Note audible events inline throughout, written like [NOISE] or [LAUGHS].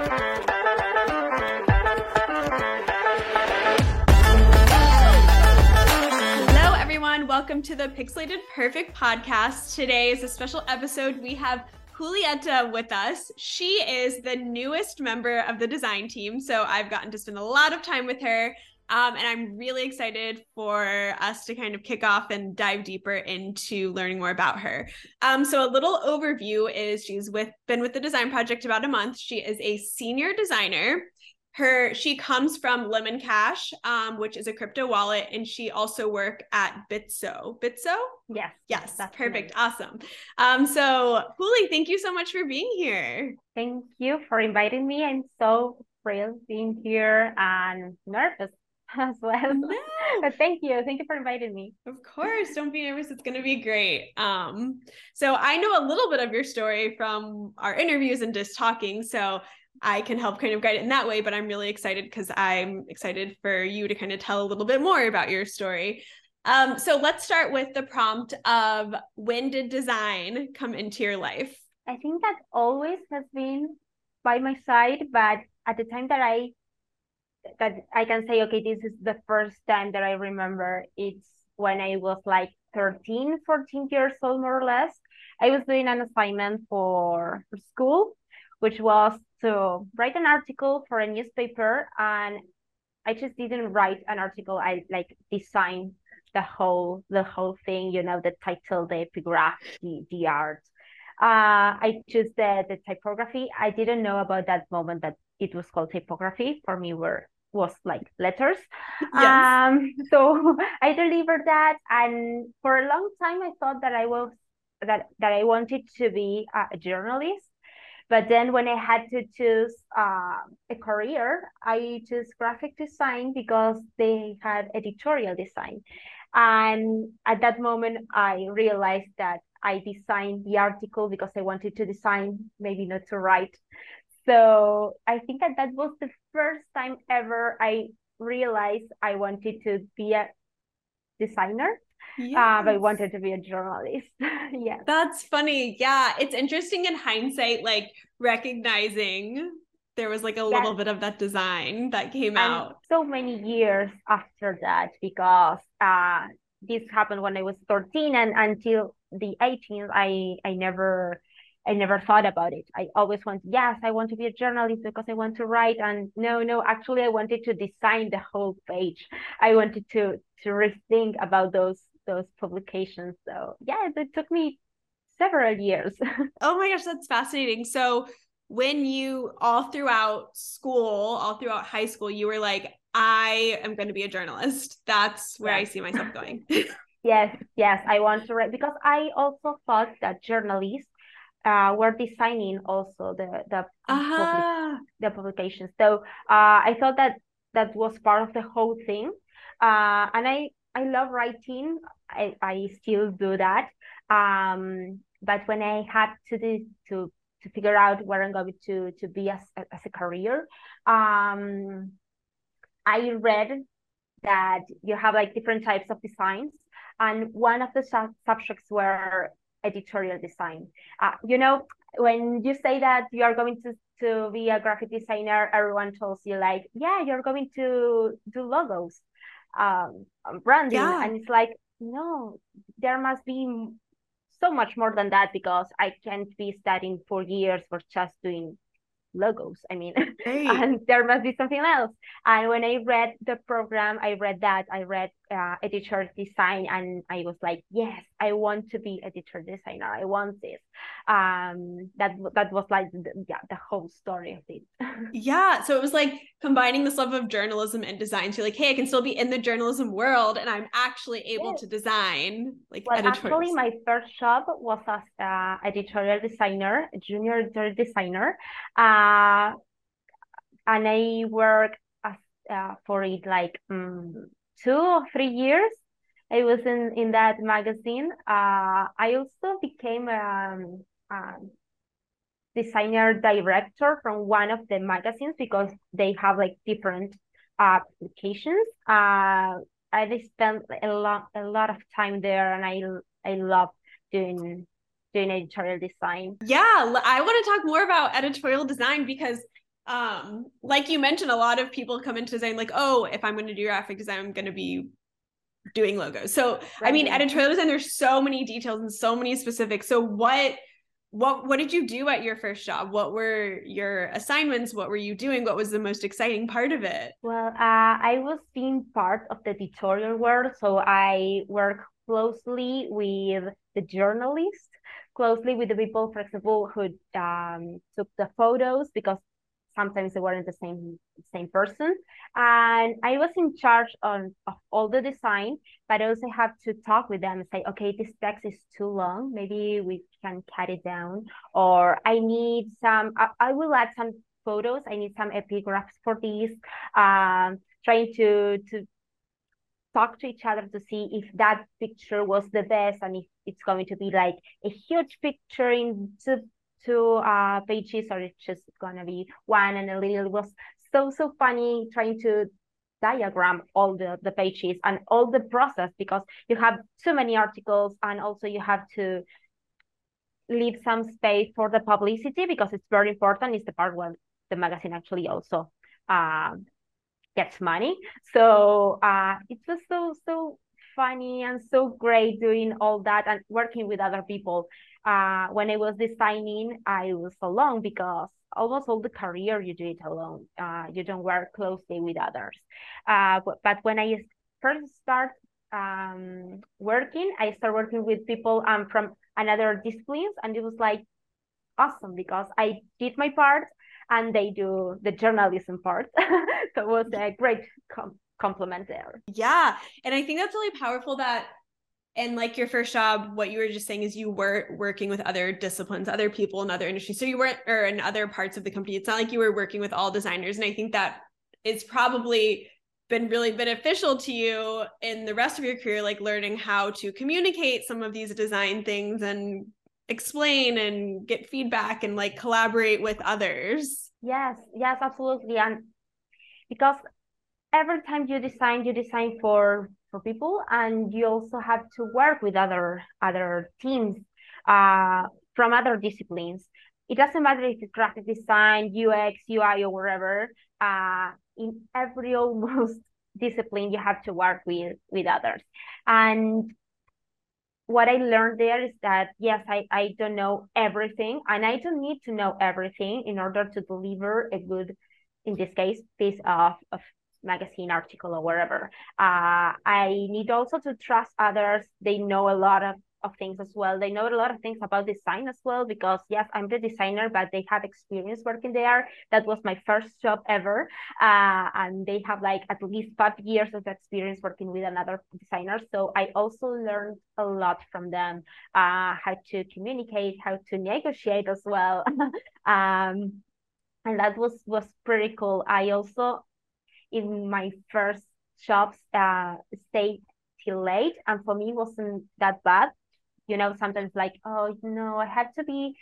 Hello, everyone. Welcome to the Pixelated Perfect podcast. Today is a special episode. We have Julieta with us. She is the newest member of the design team. So I've gotten to spend a lot of time with her. Um, and I'm really excited for us to kind of kick off and dive deeper into learning more about her. Um, so a little overview is she's with been with the design project about a month. She is a senior designer. Her she comes from Lemon Cash, um, which is a crypto wallet, and she also work at Bitso. Bitso? Yes. Yes, that's perfect. Awesome. Um, so Juli, thank you so much for being here. Thank you for inviting me. I'm so thrilled being here and nervous [LAUGHS] as well. No. [LAUGHS] but thank you. Thank you for inviting me. Of course. Don't be nervous. It's going to be great. Um, so I know a little bit of your story from our interviews and just talking. So I can help kind of guide it in that way, but I'm really excited because I'm excited for you to kind of tell a little bit more about your story. Um, so let's start with the prompt of when did design come into your life? I think that always has been by my side, but at the time that I that I can say, okay, this is the first time that I remember. It's when I was like 13, 14 years old, more or less. I was doing an assignment for, school, which was to write an article for a newspaper. And I just didn't write an article. I like designed the whole the whole thing, you know, the title, the epigraph, the, the art. Uh, I chose the typography. I didn't know about that moment that it was called typography. For me, were was like letters. Yes. Um, [LAUGHS] so [LAUGHS] I delivered that, and for a long time I thought that I was that that I wanted to be a journalist. But then when I had to choose uh, a career, I chose graphic design because they had editorial design. And at that moment, I realized that I designed the article because I wanted to design, maybe not to write. So I think that that was the first time ever I realized I wanted to be a designer. Yes. Um, I wanted to be a journalist. [LAUGHS] yeah. That's funny. Yeah. It's interesting in hindsight, like recognizing there was like a little bit of that design that came out. So many years after that, because uh, this happened when I was 13 and until the 18th, I, I never I never thought about it. I always want, yes, I want to be a journalist because I want to write. And no, no, actually, I wanted to design the whole page. I wanted to to rethink about those those publications. So yeah, it took me several years. [LAUGHS] oh my gosh, that's fascinating. So when you all throughout school, all throughout high school, you were like, I am going to be a journalist. That's where I see myself going. [LAUGHS] yes, yes, I want to write because I also thought that journalists uh, we're designing also the the uh-huh. public, the publication. So uh, I thought that that was part of the whole thing, uh, and I I love writing. I, I still do that. Um, but when I had to do to to figure out where I'm going to to be as as a career, um, I read that you have like different types of designs, and one of the sub- subjects were editorial design. Uh, you know, when you say that you are going to, to be a graphic designer, everyone tells you like, yeah, you're going to do logos, um, branding. Yeah. And it's like, no, there must be so much more than that because I can't be studying for years for just doing logos. I mean, [LAUGHS] hey. and there must be something else. And when I read the program, I read that, I read uh, editor design, and I was like, yes, I want to be editor designer. I want this. Um, that that was like the, yeah, the whole story of it. [LAUGHS] yeah, so it was like combining this love of journalism and design. So like, hey, I can still be in the journalism world, and I'm actually able yes. to design like. Well, actually, my first job was as uh, editorial designer, junior editorial designer. Uh, and I worked as, uh, for it like um, two or three years. I was in, in that magazine. Uh, I also became um, a designer director from one of the magazines because they have like different uh, applications. Uh, I spent a lot a lot of time there, and I I love doing doing editorial design. Yeah, I want to talk more about editorial design because um like you mentioned a lot of people come into design like oh if i'm going to do graphic design i'm going to be doing logos. So right. i mean editorial design there's so many details and so many specifics. So what what what did you do at your first job? What were your assignments? What were you doing? What was the most exciting part of it? Well uh, i was being part of the editorial world so i work closely with the journalists closely with the people for example who um, took the photos because sometimes they weren't the same same person. And i was in charge on of all the design but i also have to talk with them and say okay this text is too long. Maybe we can cut it down. Or i need some i, I will add some photos. I need some epigraphs for these um trying to to talk to each other to see if that picture was the best and if it's going to be like a huge picture in two two uh, pages or it's just gonna be one and a little it was so so funny trying to diagram all the the pages and all the process because you have too many articles and also you have to leave some space for the publicity because it's very important. It's the part where the magazine actually also uh, gets money. So uh, it was so so funny and so great doing all that and working with other people uh, when I was designing, I was alone because almost all the career you do it alone. Uh, you don't work closely with others. Uh, but, but when I first start um, working, I start working with people um, from another disciplines, and it was like awesome because I did my part and they do the journalism part. [LAUGHS] so it was a great com- complement there. Yeah, and I think that's really powerful that and like your first job what you were just saying is you weren't working with other disciplines other people in other industries. So you weren't or in other parts of the company. It's not like you were working with all designers. And i think that it's probably been really beneficial to you in the rest of your career like learning how to communicate some of these design things and explain and get feedback and like collaborate with others. Yes yes absolutely. And because every time you design you design for for people and you also have to work with other other teams uh, from other disciplines. It doesn't matter if it's graphic design ux ui or whatever uh, in every [LAUGHS] almost discipline you have to work with with others. And what i learned there is that yes i, I don't know everything and i don't need to know everything in order to deliver a good in this case piece of, of magazine article or wherever. Uh, I need also to trust others. They know a lot of, of things as well. They know a lot of things about design as well because yes, I'm the designer, but they have experience working there. That was my first job ever. Uh, and they have like at least five years of experience working with another designer. So I also learned a lot from them, uh, how to communicate, how to negotiate as well. [LAUGHS] um, and that was was pretty cool. I also in my first jobs uh, stay till late and for me wasn't that bad. You know sometimes like oh no i had to be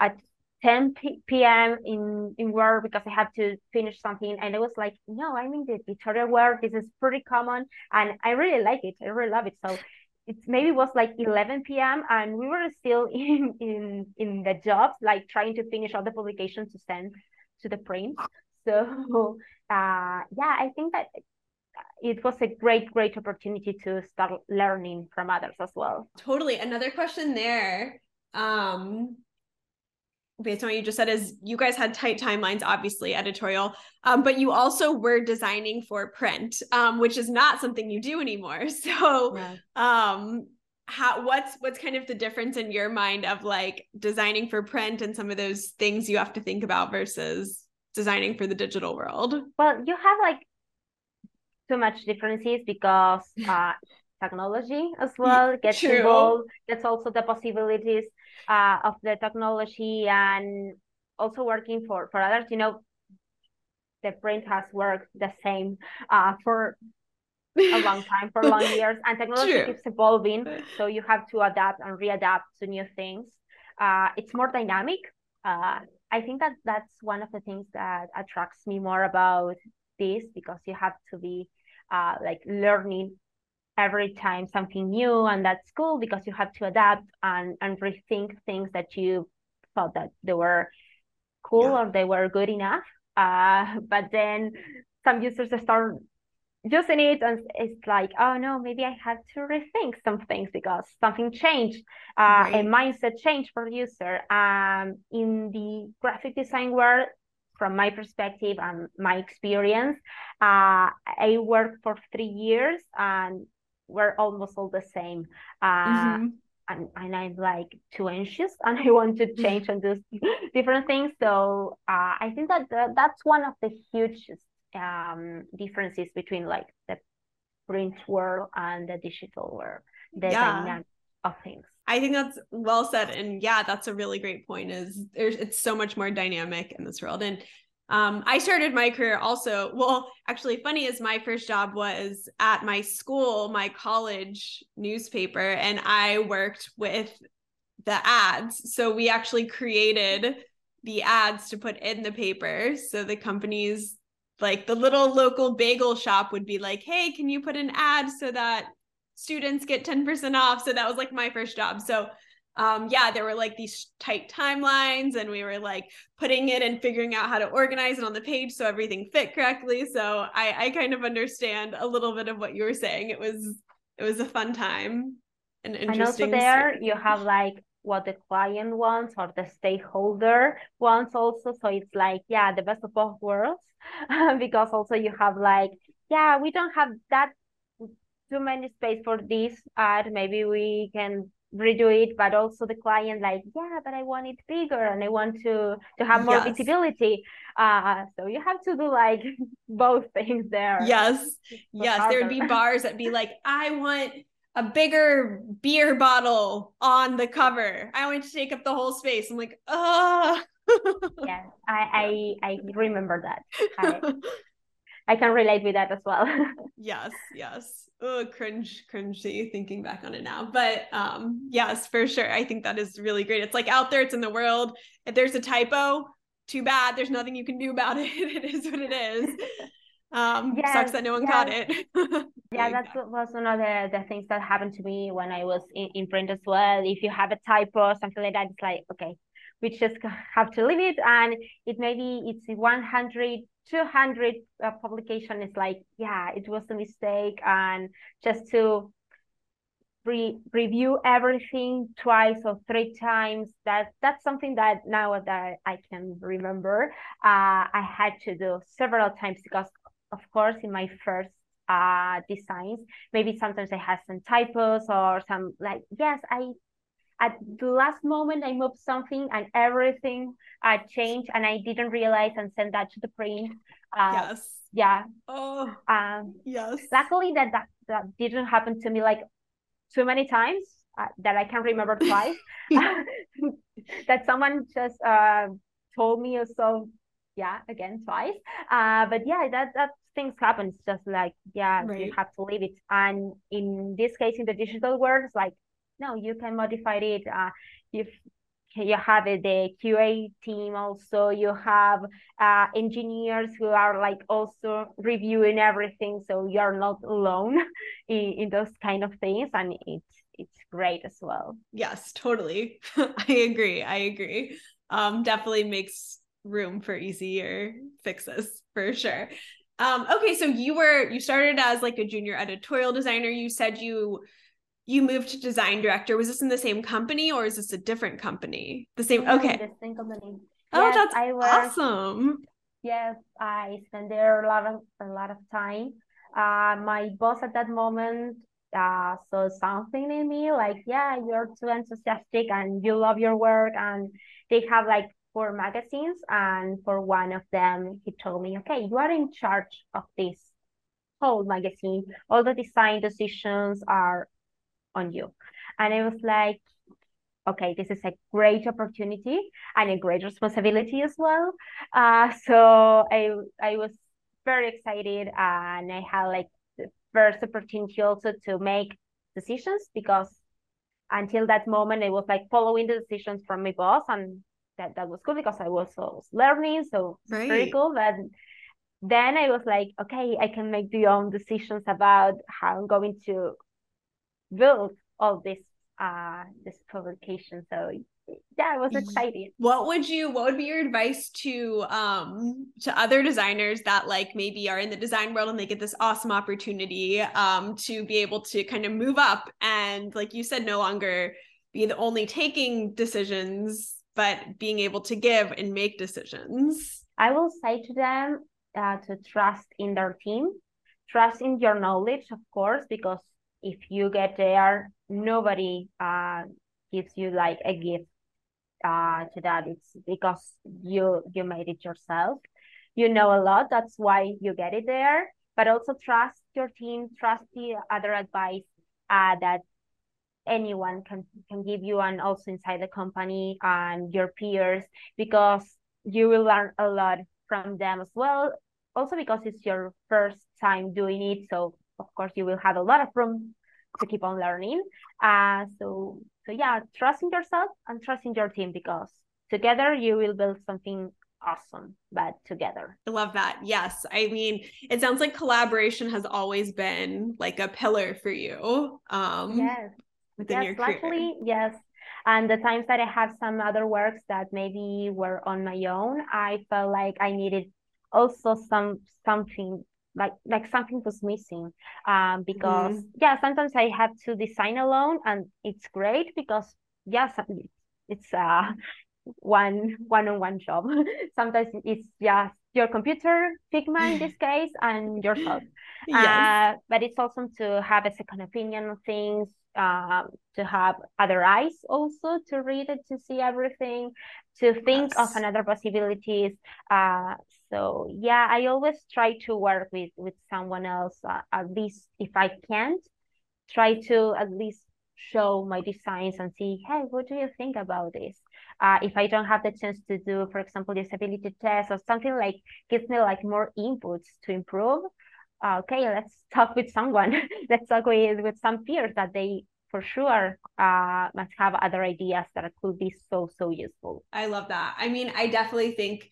at 10 p- p.m in in work because i have to finish something. And it was like no i'm in the editorial work this is pretty common and i really like it. I really love it. So it maybe was like 11 p.m and we were still [LAUGHS] in in in the jobs like trying to finish all the publications to send to the print. So uh, yeah, I think that it was a great, great opportunity to start learning from others as well. Totally. Another question there, um, based on what you just said, is you guys had tight timelines, obviously, editorial, um, but you also were designing for print, um, which is not something you do anymore. [LAUGHS] So, yeah. um, how what's what's kind of the difference in your mind of like designing for print and some of those things you have to think about versus designing for the digital world? Well, you have like too much differences because [LAUGHS] uh, technology as well gets True. involved. That's also the possibilities uh, of the technology and also working for for others. You know, the print has worked the same uh, for a long time, for long [LAUGHS] years, and technology True. keeps evolving. So you have to adapt and readapt to new things. Uh, it's more dynamic. Uh, I think that that's one of the things that attracts me more about this because you have to be uh, like learning every time something new and that's cool because you have to adapt and and rethink things that you thought that they were cool yeah. or they were good enough Uh, [LAUGHS] but then some users start using it and it's like, oh no, maybe I have to rethink some things because something changed, uh, right. a mindset change for the user. Um, in the graphic design world, from my perspective and my experience, uh, I worked for three years and we're almost all the same. Uh, mm-hmm. and, and I'm like too anxious [LAUGHS] and I want to [LAUGHS] change and do different things. So uh, I think that the, that's one of the huge um, differences between like the print world and the digital world, the yeah. dynamic of things. I think that's well said. And yeah, that's a really great point is there's it's so much more dynamic in this world. And um, I started my career also. Well, actually, funny is my first job was at my school, my college newspaper, and I worked with the ads. So we actually created the ads to put in the paper. So the companies like the little local bagel shop would be like, hey, can you put an ad so that students get 10% off? So that was like my first job. So um yeah there were like these tight timelines and we were like putting it and figuring out how to organize it on the page so everything fit correctly so i i kind of understand a little bit of what you were saying it was it was a fun time and interesting and also there story. you have like what the client wants or the stakeholder wants also so it's like yeah the best of both worlds [LAUGHS] because also you have like yeah we don't have that too many space for this ad maybe we can redo it but also the client like yeah but i want it bigger and i want to to have more yes. visibility. Uh so you have to do like [LAUGHS] both things there. Yes. Yes harder. there would be [LAUGHS] bars that be like i want a bigger beer bottle on the cover. I want to take up the whole space. I'm like oh yeah i i i remember that. I, [LAUGHS] I can relate with that as well. [LAUGHS] Yes yes. Oh cringe cringy thinking back on it now. But um yes for sure. I think that is really great. It's like out there it's in the world. If there's a typo too bad. There's nothing you can do about [LAUGHS] it. It is what it is. Um yes, sucks that no one yes. caught it. Yeah that was one of the, the things that happened to me when i was in, in print as well. If you have a typo or something like that it's like okay we just [LAUGHS] have to leave it. And it maybe it's 100 200 uh, publication is like yeah it was a mistake. And just to re- review everything twice or three times that that's something that now that i can remember uh, i had to do several times because of course in my first uh designs maybe sometimes i had some typos or some like yes i at the last moment I moved something and everything uh, changed and I didn't realize and sent that to the print. Uh, yes. Yeah. Oh. Um, yes. Luckily that, that that didn't happen to me like too many times uh, that I can remember twice. [LAUGHS] [LAUGHS] that someone just uh, told me so. Yeah, again twice. Uh, but yeah, that that things happen. It's just like yeah, right. you have to leave it. And in this case, in the digital world, it's like no, you can modify it. Uh, if you have the QA team also, you have uh, engineers who are like also reviewing everything, so you're not alone [LAUGHS] in, in those kind of things, and it's it's great as well. Yes, totally. [LAUGHS] I agree. I agree. Um, definitely makes room for easier fixes for sure. Um, okay, so you were you started as like a junior editorial designer. You said you you moved to design director. Was this in the same company or is this a different company? The same. Okay. The same company. Oh, yes, that's I was, awesome. Yes, I spent there a lot of a lot of time. Uh, my boss at that moment uh, saw something in me, like, yeah, you're too enthusiastic and you love your work. And they have like four magazines, and for one of them, he told me, okay, you are in charge of this whole magazine. All the design decisions are on you. And I was like, okay, this is a great opportunity and a great responsibility as well. Uh, so I I was very excited and I had like the first opportunity also to make decisions because until that moment I was like following the decisions from my boss and that, that was cool because I was, was learning so right. very cool but then I was like okay I can make the own decisions about how I'm going to build all this uh this publication so yeah, it was exciting. What would you what would be your advice to um to other designers that like maybe are in the design world and they get this awesome opportunity um to be able to kind of move up and like you said no longer be the only taking decisions but being able to give and make decisions? I will say to them uh, to trust in their team, trust in your knowledge, of course, because if you get there, nobody uh, gives you like a gift uh, to that. It's because you you made it yourself. You know a lot. That's why you get it there. But also trust your team. Trust the other advice uh, that anyone can can give you, and also inside the company and your peers, because you will learn a lot from them as well. Also because it's your first time doing it, so of course you will have a lot of room to keep on learning. Uh, so so yeah, trusting yourself and trusting your team because together you will build something awesome but together. I love that. Yes. I mean it sounds like collaboration has always been like a pillar for you um yes. within yes, your career. luckily, yes. And the times that i have some other works that maybe were on my own i felt like i needed also some something like like something was missing um because mm-hmm. yeah sometimes i have to design alone and it's great because yeah it's uh [LAUGHS] one one-on-one job [LAUGHS] sometimes it's just your computer figma in this [LAUGHS] case and yourself yes. Uh, but it's awesome to have a second opinion on things uh, to have other eyes also to read it to see everything to think yes. of another possibilities. Uh, so yeah i always try to work with with someone else uh, at least if i can't try to at least show my designs and see hey what do you think about this? Uh, if i don't have the chance to do for example usability test or something like gives me like more inputs to improve uh, okay let's [LAUGHS] talk with someone. Let's talk with with some peers that they for sure uh, must have other ideas that could be so so useful. I love that. I mean i definitely think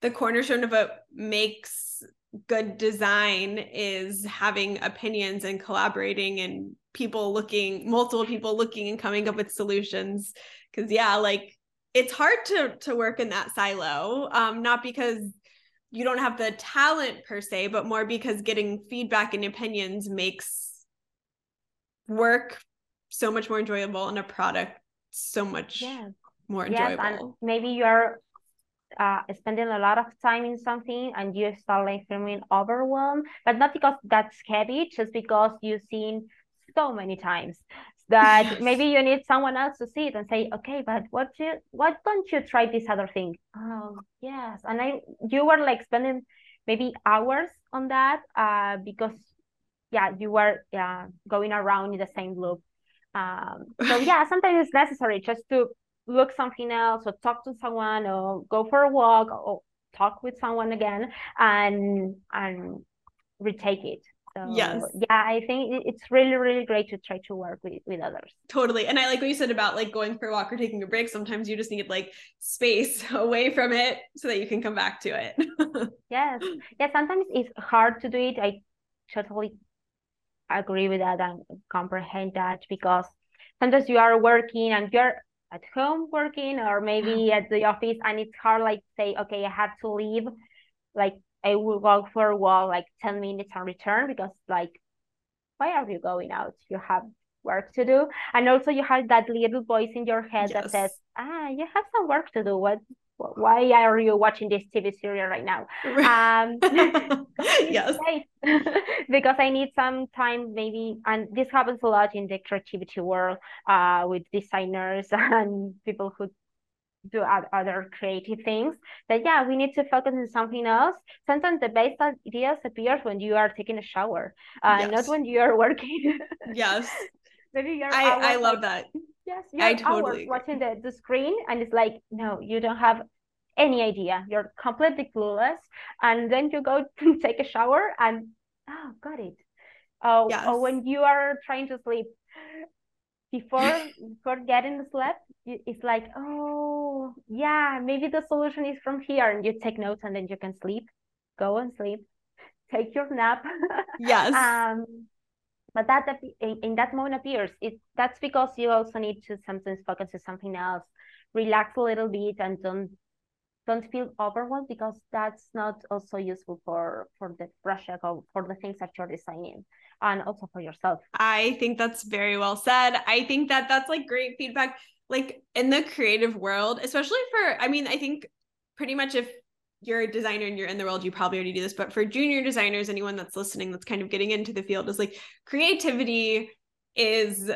the cornerstone of what makes good design is having opinions and collaborating and people looking multiple people looking and coming up with solutions. Because yeah like it's hard to to work in that silo um not because you don't have the talent per se but more because getting feedback and opinions makes work so much more enjoyable and a product so much yeah. more enjoyable. Yes, and maybe you're uh, spending a lot of time in something and you start like feeling overwhelmed, but not because that's heavy, just because you've seen so many times that [LAUGHS] yes. maybe you need someone else to see it and say, okay, but what you why don't you try this other thing? Oh yes, and I you were like spending maybe hours on that uh, because yeah you were yeah going around in the same loop. Um, [LAUGHS] so yeah, sometimes it's necessary just to look something else or talk to someone or go for a walk or talk with someone again and and retake it. So yes. yeah i think it's really really great to try to work with with others. Totally. And i like what you said about like going for a walk or taking a break. Sometimes you just need like space [LAUGHS] away from it so that you can come back to it. [LAUGHS] Yes. Yeah sometimes it's hard to do it. I totally agree with that and comprehend that because sometimes you are working and you're at home working or maybe at the office and it's hard like say okay i have to leave like i will go for a walk like 10 minutes and return because like why are you going out? You have work to do. And also you have that little voice in your head yes. that says ah you have some work to do. What why are you watching this TV serial right now? Um, [LAUGHS] [LAUGHS] yes, [LAUGHS] because I need some time, maybe, and this happens a lot in the creativity world, uh, with designers and people who do other creative things. That yeah, we need to focus on something else. Sometimes the best ideas appears when you are taking a shower, uh, yes. not when you are working. yes. Maybe you're I, I love like, that Yes, you're I totally watching the, the screen and it's like, no, you don't have any idea. You're completely clueless. And then you go [LAUGHS] take a shower and oh got it. Oh, yes. oh when you are trying to sleep before [LAUGHS] before getting sleep, it's like, oh yeah, maybe the solution is from here. And you take notes and then you can sleep. Go and sleep. Take your nap. [LAUGHS] Yes. um but that in, in that moment appears. It that's because you also need to sometimes focus on something else. Relax a little bit and don't don't feel overwhelmed because that's not also useful for for the project or for the things that you're designing and also for yourself. I think that's very well said. I think that that's like great feedback. Like in the creative world especially for i mean i think pretty much if you're a designer and you're in the world you probably already do this but for junior designers anyone that's listening that's kind of getting into the field is like creativity is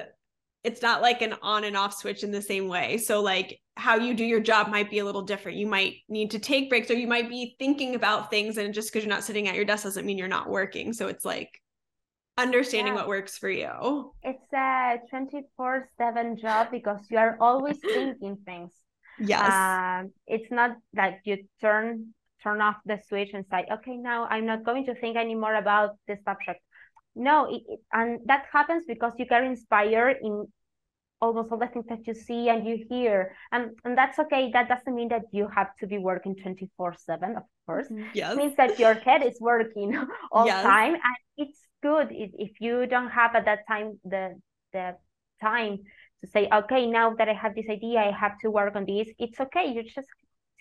it's not like an on and off switch in the same way so like how you do your job might be a little different. You might need to take breaks or you might be thinking about things and just because you're not sitting at your desk doesn't mean you're not working. So it's like understanding yeah. what works for you. It's a 24/7 job because you are always thinking things. Yes. Um, it's not that you turn turn off the switch and say, okay, now I'm not going to think anymore about the subject. No, it, it, and that happens because you get inspired in almost all the things that you see and you hear and and that's okay that doesn't mean that you have to be working 24 7 of course mm-hmm. yes. it means that your head is working [LAUGHS] all yes. time and it's good if, if you don't have at that time the the time to say okay now that i have this idea i have to work on this it's okay you just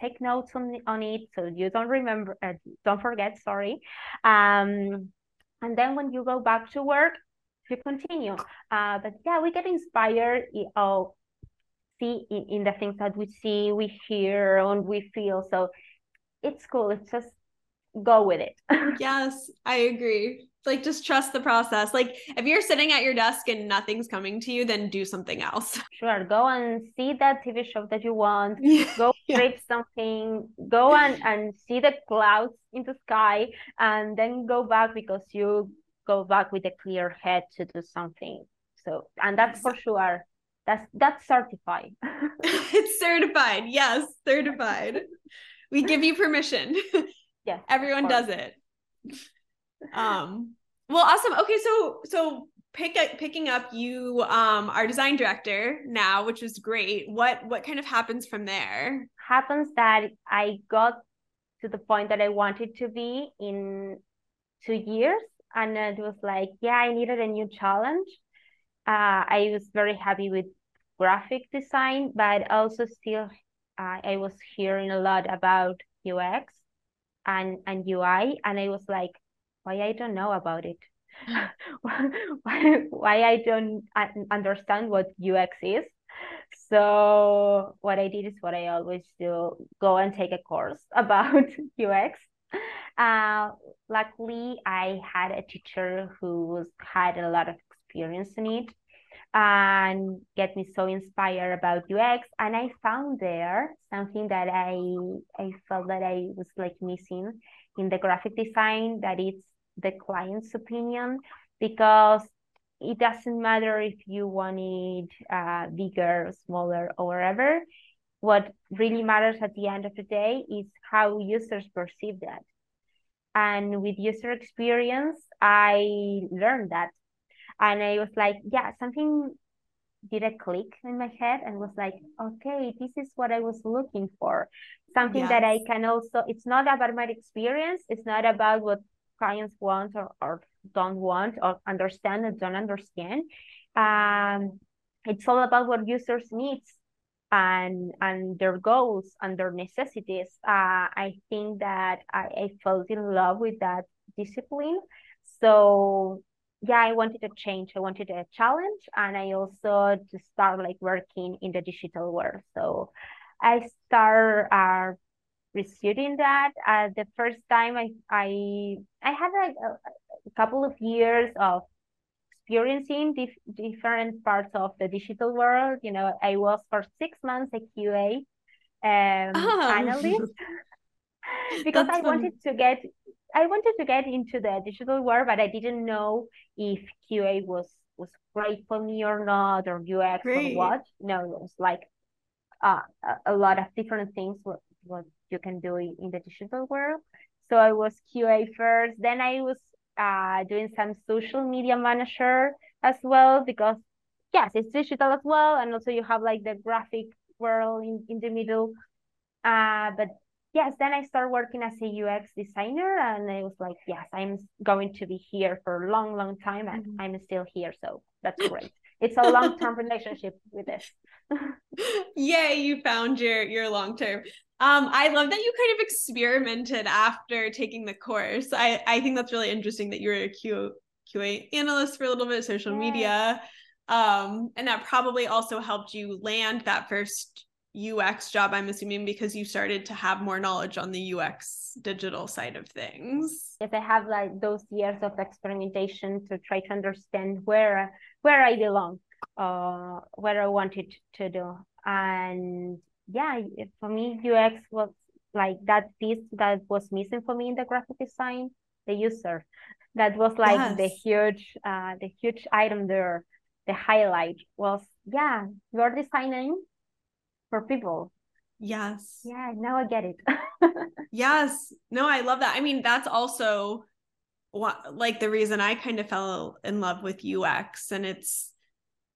take notes on, on it so you don't remember uh, don't forget sorry um and then when you go back to work to continue. Uh, but yeah, we get inspired of see in, in the things that we see, we hear, and we feel. So it's cool. It's just go with it. [LAUGHS] yes, I agree. Like just trust the process. Like if you're sitting at your desk and nothing's coming to you, then do something else. [LAUGHS] Sure. Go and see that TV show that you want. Go [LAUGHS] yeah. create something. Go and, and see the clouds in the sky and then go back because you go back with a clear head to do something. So, and that's for sure. That's that's certified. [LAUGHS] it's certified. Yes, certified. we give you permission. Yeah. Everyone does it. Um well awesome. Okay, so so pick up, picking up you um are design director now, which is great. What what kind of happens from there? Happens that I got to the point that I wanted to be in two years and it was like yeah i needed a new challenge uh, i was very happy with graphic design but also still uh, i was hearing a lot about ux and and ui and i was like why i don't know about it? [LAUGHS] [LAUGHS] Why, why i don't understand what ux is. So what i did is what i always do go and take a course [LAUGHS] about ux uh, luckily, I had a teacher who had a lot of experience in it and get me so inspired about UX. And I found there something that I I felt that I was like missing in the graphic design that it's the client's opinion because it doesn't matter if you want it uh, bigger, smaller, or whatever. What really matters at the end of the day is how users perceive that. And with user experience, I learned that. And I was like, yeah, something did a click in my head and was like, okay, this is what I was looking for. Something yes. that I can also, it's not about my experience, it's not about what clients want or, or don't want or understand or don't understand. Um, it's all about what users needs and and their goals and their necessities. Uh, I think that I, I felt in love with that discipline. So yeah, I wanted a change. I wanted a challenge, and I also to start like working in the digital world. So I start uh, pursuing that. Uh, the first time I I I had like a, a couple of years of experiencing dif- different parts of the digital world. You know, I was for six months a QA um, oh. analyst [LAUGHS] [LAUGHS] because That's I fun. wanted to get I wanted to get into the digital world, but I didn't know if QA was was great for me or not, or UX great. or what. No, it was like uh, a, a lot of different things what, what you can do it in the digital world. So I was QA first, then I was uh, doing some social media manager as well because yes it's digital as well. And also you have like the graphic world in, in the middle. Uh, but yes then i started working as a ux designer. And i was like yes i'm going to be here for a long long time. And mm-hmm. i'm still here. So that's [LAUGHS] great. It's a long-term relationship with this. [LAUGHS] Yay, you found your your long term. Um, I love that you kind of experimented after taking the course. I, I think that's really interesting that you were a Q, QA analyst for a little bit, of social media. Um, and that probably also helped you land that first UX job, I'm assuming, because you started to have more knowledge on the UX digital side of things. Yes, I have like those years of experimentation to try to understand where where I belong, uh, where I wanted to do. And yeah, for me, UX was like that piece that was missing for me in the graphic design, the user. That was like yes. the huge, uh, the huge item there. The highlight was, yeah, you're designing for people. Yes. Yeah, now I get it. [LAUGHS] yes. No, I love that. I mean, that's also what like the reason I kind of fell in love with UX and it's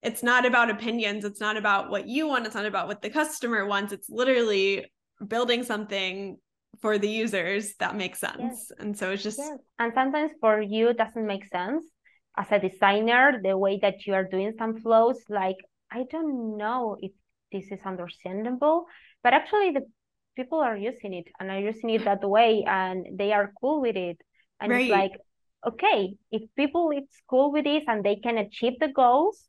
it's not about opinions, it's not about what you want, it's not about what the customer wants. It's literally building something for the users that makes sense. Yes. And so it's just yes. and sometimes for you it doesn't make sense as a designer, the way that you are doing some flows, like I don't know if this is understandable but actually the people are using it and are using it that way and they are cool with it and right. it's like okay if people it's cool with this and they can achieve the goals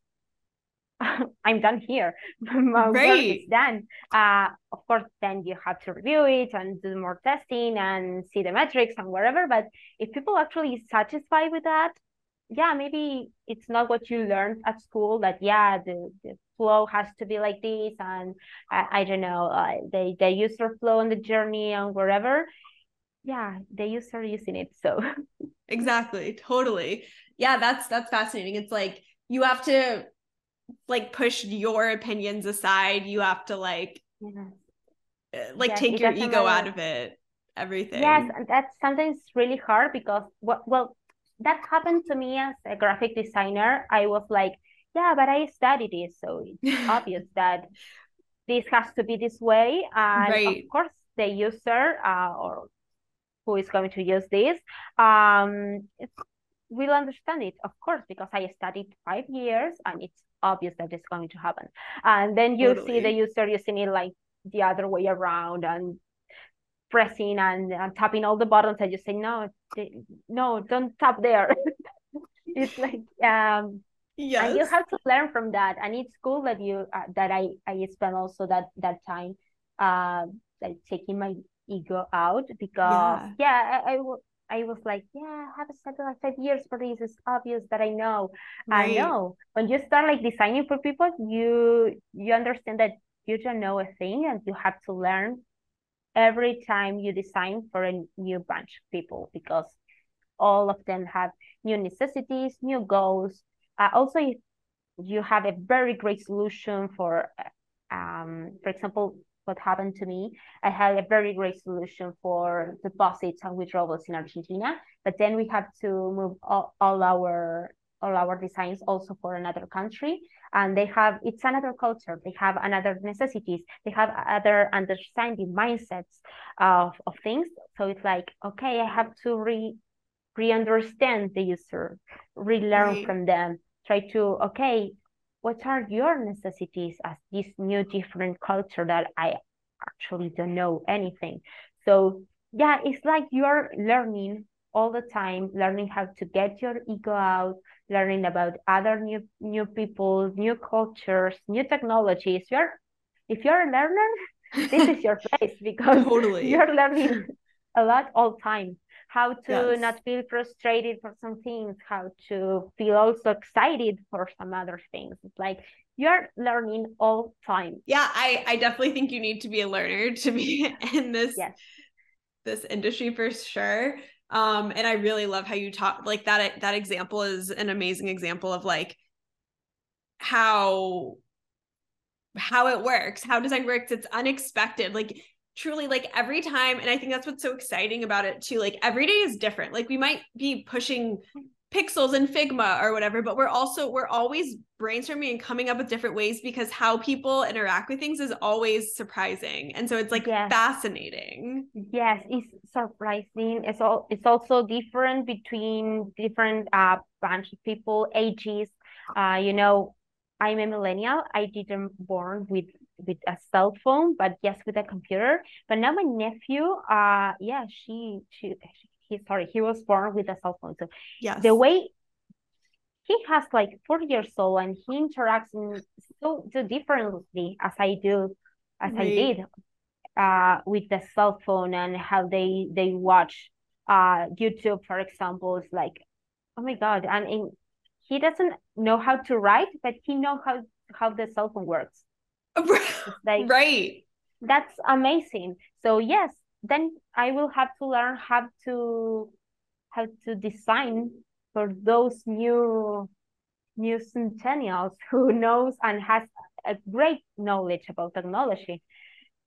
[LAUGHS] i'm done here. My right. work is done uh, of course then you have to review it and do more testing and see the metrics and whatever. But if people actually satisfied with that yeah maybe it's not what you learned at school that yeah the, the flow has to be like this and i, I don't know uh, the, the user flow on the journey and wherever yeah the user using it so. [LAUGHS] Exactly totally. Yeah that's that's fascinating. It's like you have to like push your opinions aside you have to like yeah. Like yes, take your ego out of it everything yes and that's sometimes really hard because well, well that happened to me as a graphic designer. I was like, yeah, but I studied it, so it's [LAUGHS] obvious that this has to be this way. And right. of course, the user uh, or who is going to use this um, will understand it, of course, because I studied five years and it's obvious that it's going to happen. And then you totally. see the user using it like the other way around and pressing and, and tapping all the buttons and you say no no don't tap there [LAUGHS] it's like um yes. and you have to learn from that and it's cool that you uh, that i i spent also that that time uh like taking my ego out because yeah, yeah I, I, I was like, yeah, I have a studied like five years for this. It's obvious that I know. Right. I know. When you start like designing for people, you you understand that you don't know a thing and you have to learn every time you design for a new bunch of people because all of them have new necessities, new goals. Uh, also, if you have a very great solution for, um, for example, what happened to me, I had a very great solution for deposits and withdrawals in Argentina, but then we have to move all, all our all our designs also for another country. And they have it's another culture. They have another necessities. They have other understanding mindsets of, of things. So it's like okay i have to re re-understand the user relearn right. from them try to okay what are your necessities as this new different culture that i actually don't know anything? So yeah it's like you're learning all the time learning how to get your ego out learning about other new new people new cultures new technologies. You're if you're a learner this is your [LAUGHS] place because totally. you're learning a lot all time how to yes. not feel frustrated for some things how to feel also excited for some other things. It's like you're learning all time. Yeah i i definitely think you need to be a learner [LAUGHS] to be in this yes. this industry for sure. Um and i really love how you talk like that that example is an amazing example of like how how it works how design works. It's unexpected. Like truly like every time and i think that's what's so exciting about it too like every day is different. Like we might be pushing pixels and figma or whatever but we're also we're always brainstorming and coming up with different ways because how people interact with things is always surprising. And so it's like yes. fascinating. Yes it's surprising. It's all it's also different between different uh bunch of people ages. Uh you know I'm a millennial. I didn't born with with a cell phone, but yes, with a computer. But now my nephew, uh, yeah, she she he sorry, he was born with a cell phone. So yeah, the way he has like four years old and he interacts in so so differently as I do, as right. I did, uh, with the cell phone and how they they watch uh YouTube, for example, is like, oh my god, and in, he doesn't know how to write, but he know how how the cell phone works. [LAUGHS] like, right. That's amazing. So yes, then I will have to learn how to how to design for those new new centennials [LAUGHS] who knows and has a great knowledge about technology.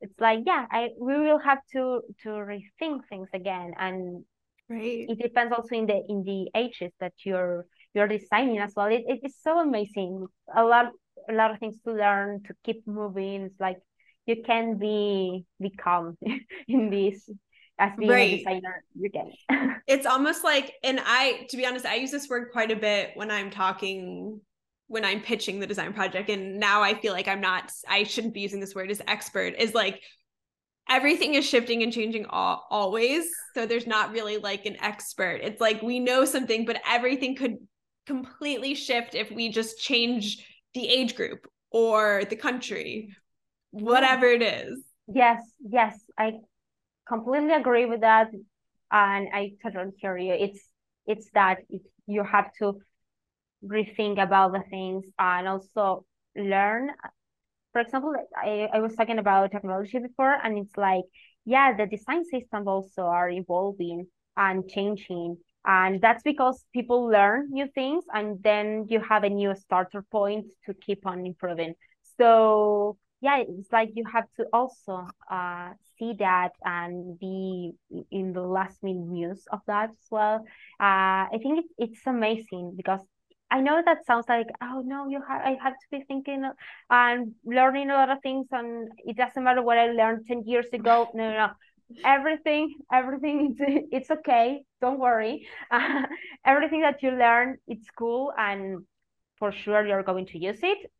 It's like yeah i we will have to to rethink things again. And right. it depends also in the in the ages that you're you're designing as well. It, it's so amazing. A lot a lot of things to learn to keep moving. It's like you can be become [LAUGHS] in this as being right. a designer you can [LAUGHS] it's almost like and i to be honest i use this word quite a bit when i'm talking when i'm pitching the design project and now i feel like i'm not i shouldn't be using this word as expert is like everything is shifting and changing all, always. So there's not really like an expert. It's like we know something but everything could completely shift if we just change the age group or the country whatever it is. Yes yes i completely agree with that and i totally hear you. It's it's that you have to rethink about the things and also learn. For example I, I was talking about technology before and it's like yeah the design systems also are evolving and changing and that's because people learn new things and then you have a new starter point to keep on improving so yeah it's like you have to also uh, see that and be in the last minute news of that as well uh, i think it, it's amazing because I know that sounds like, oh no, you have I have to be thinking and learning a lot of things, and it doesn't matter what I learned ten years ago. No, no, no. Everything, everything, it's, [LAUGHS] it's okay. Don't worry. Uh, [LAUGHS] everything that you learn, it's cool, and for sure you're going to use it.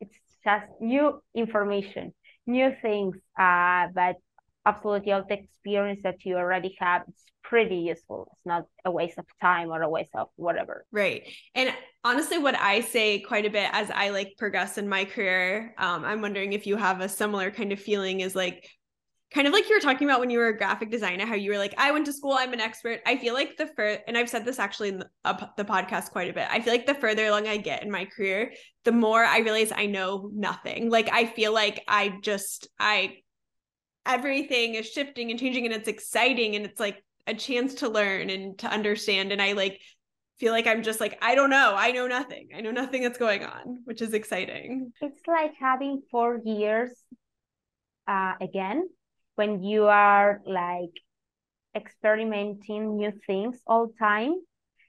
It's just new information, new things. Uh, but absolutely all the experience that you already have it's pretty useful it's not a waste of time or a waste of whatever right and honestly what i say quite a bit as i like progress in my career um, i'm wondering if you have a similar kind of feeling is like kind of like you were talking about when you were a graphic designer how you were like i went to school i'm an expert. I feel like the first and i've said this actually in the, uh, the podcast quite a bit. I feel like the further along i get in my career the more i realize i know nothing. Like i feel like i just i everything is shifting and changing and it's exciting and it's like a chance to learn and to understand. And i like feel like i'm just like i don't know. I know nothing. I know nothing that's going on which is exciting. It's like having four years uh, again when you are like experimenting new things all time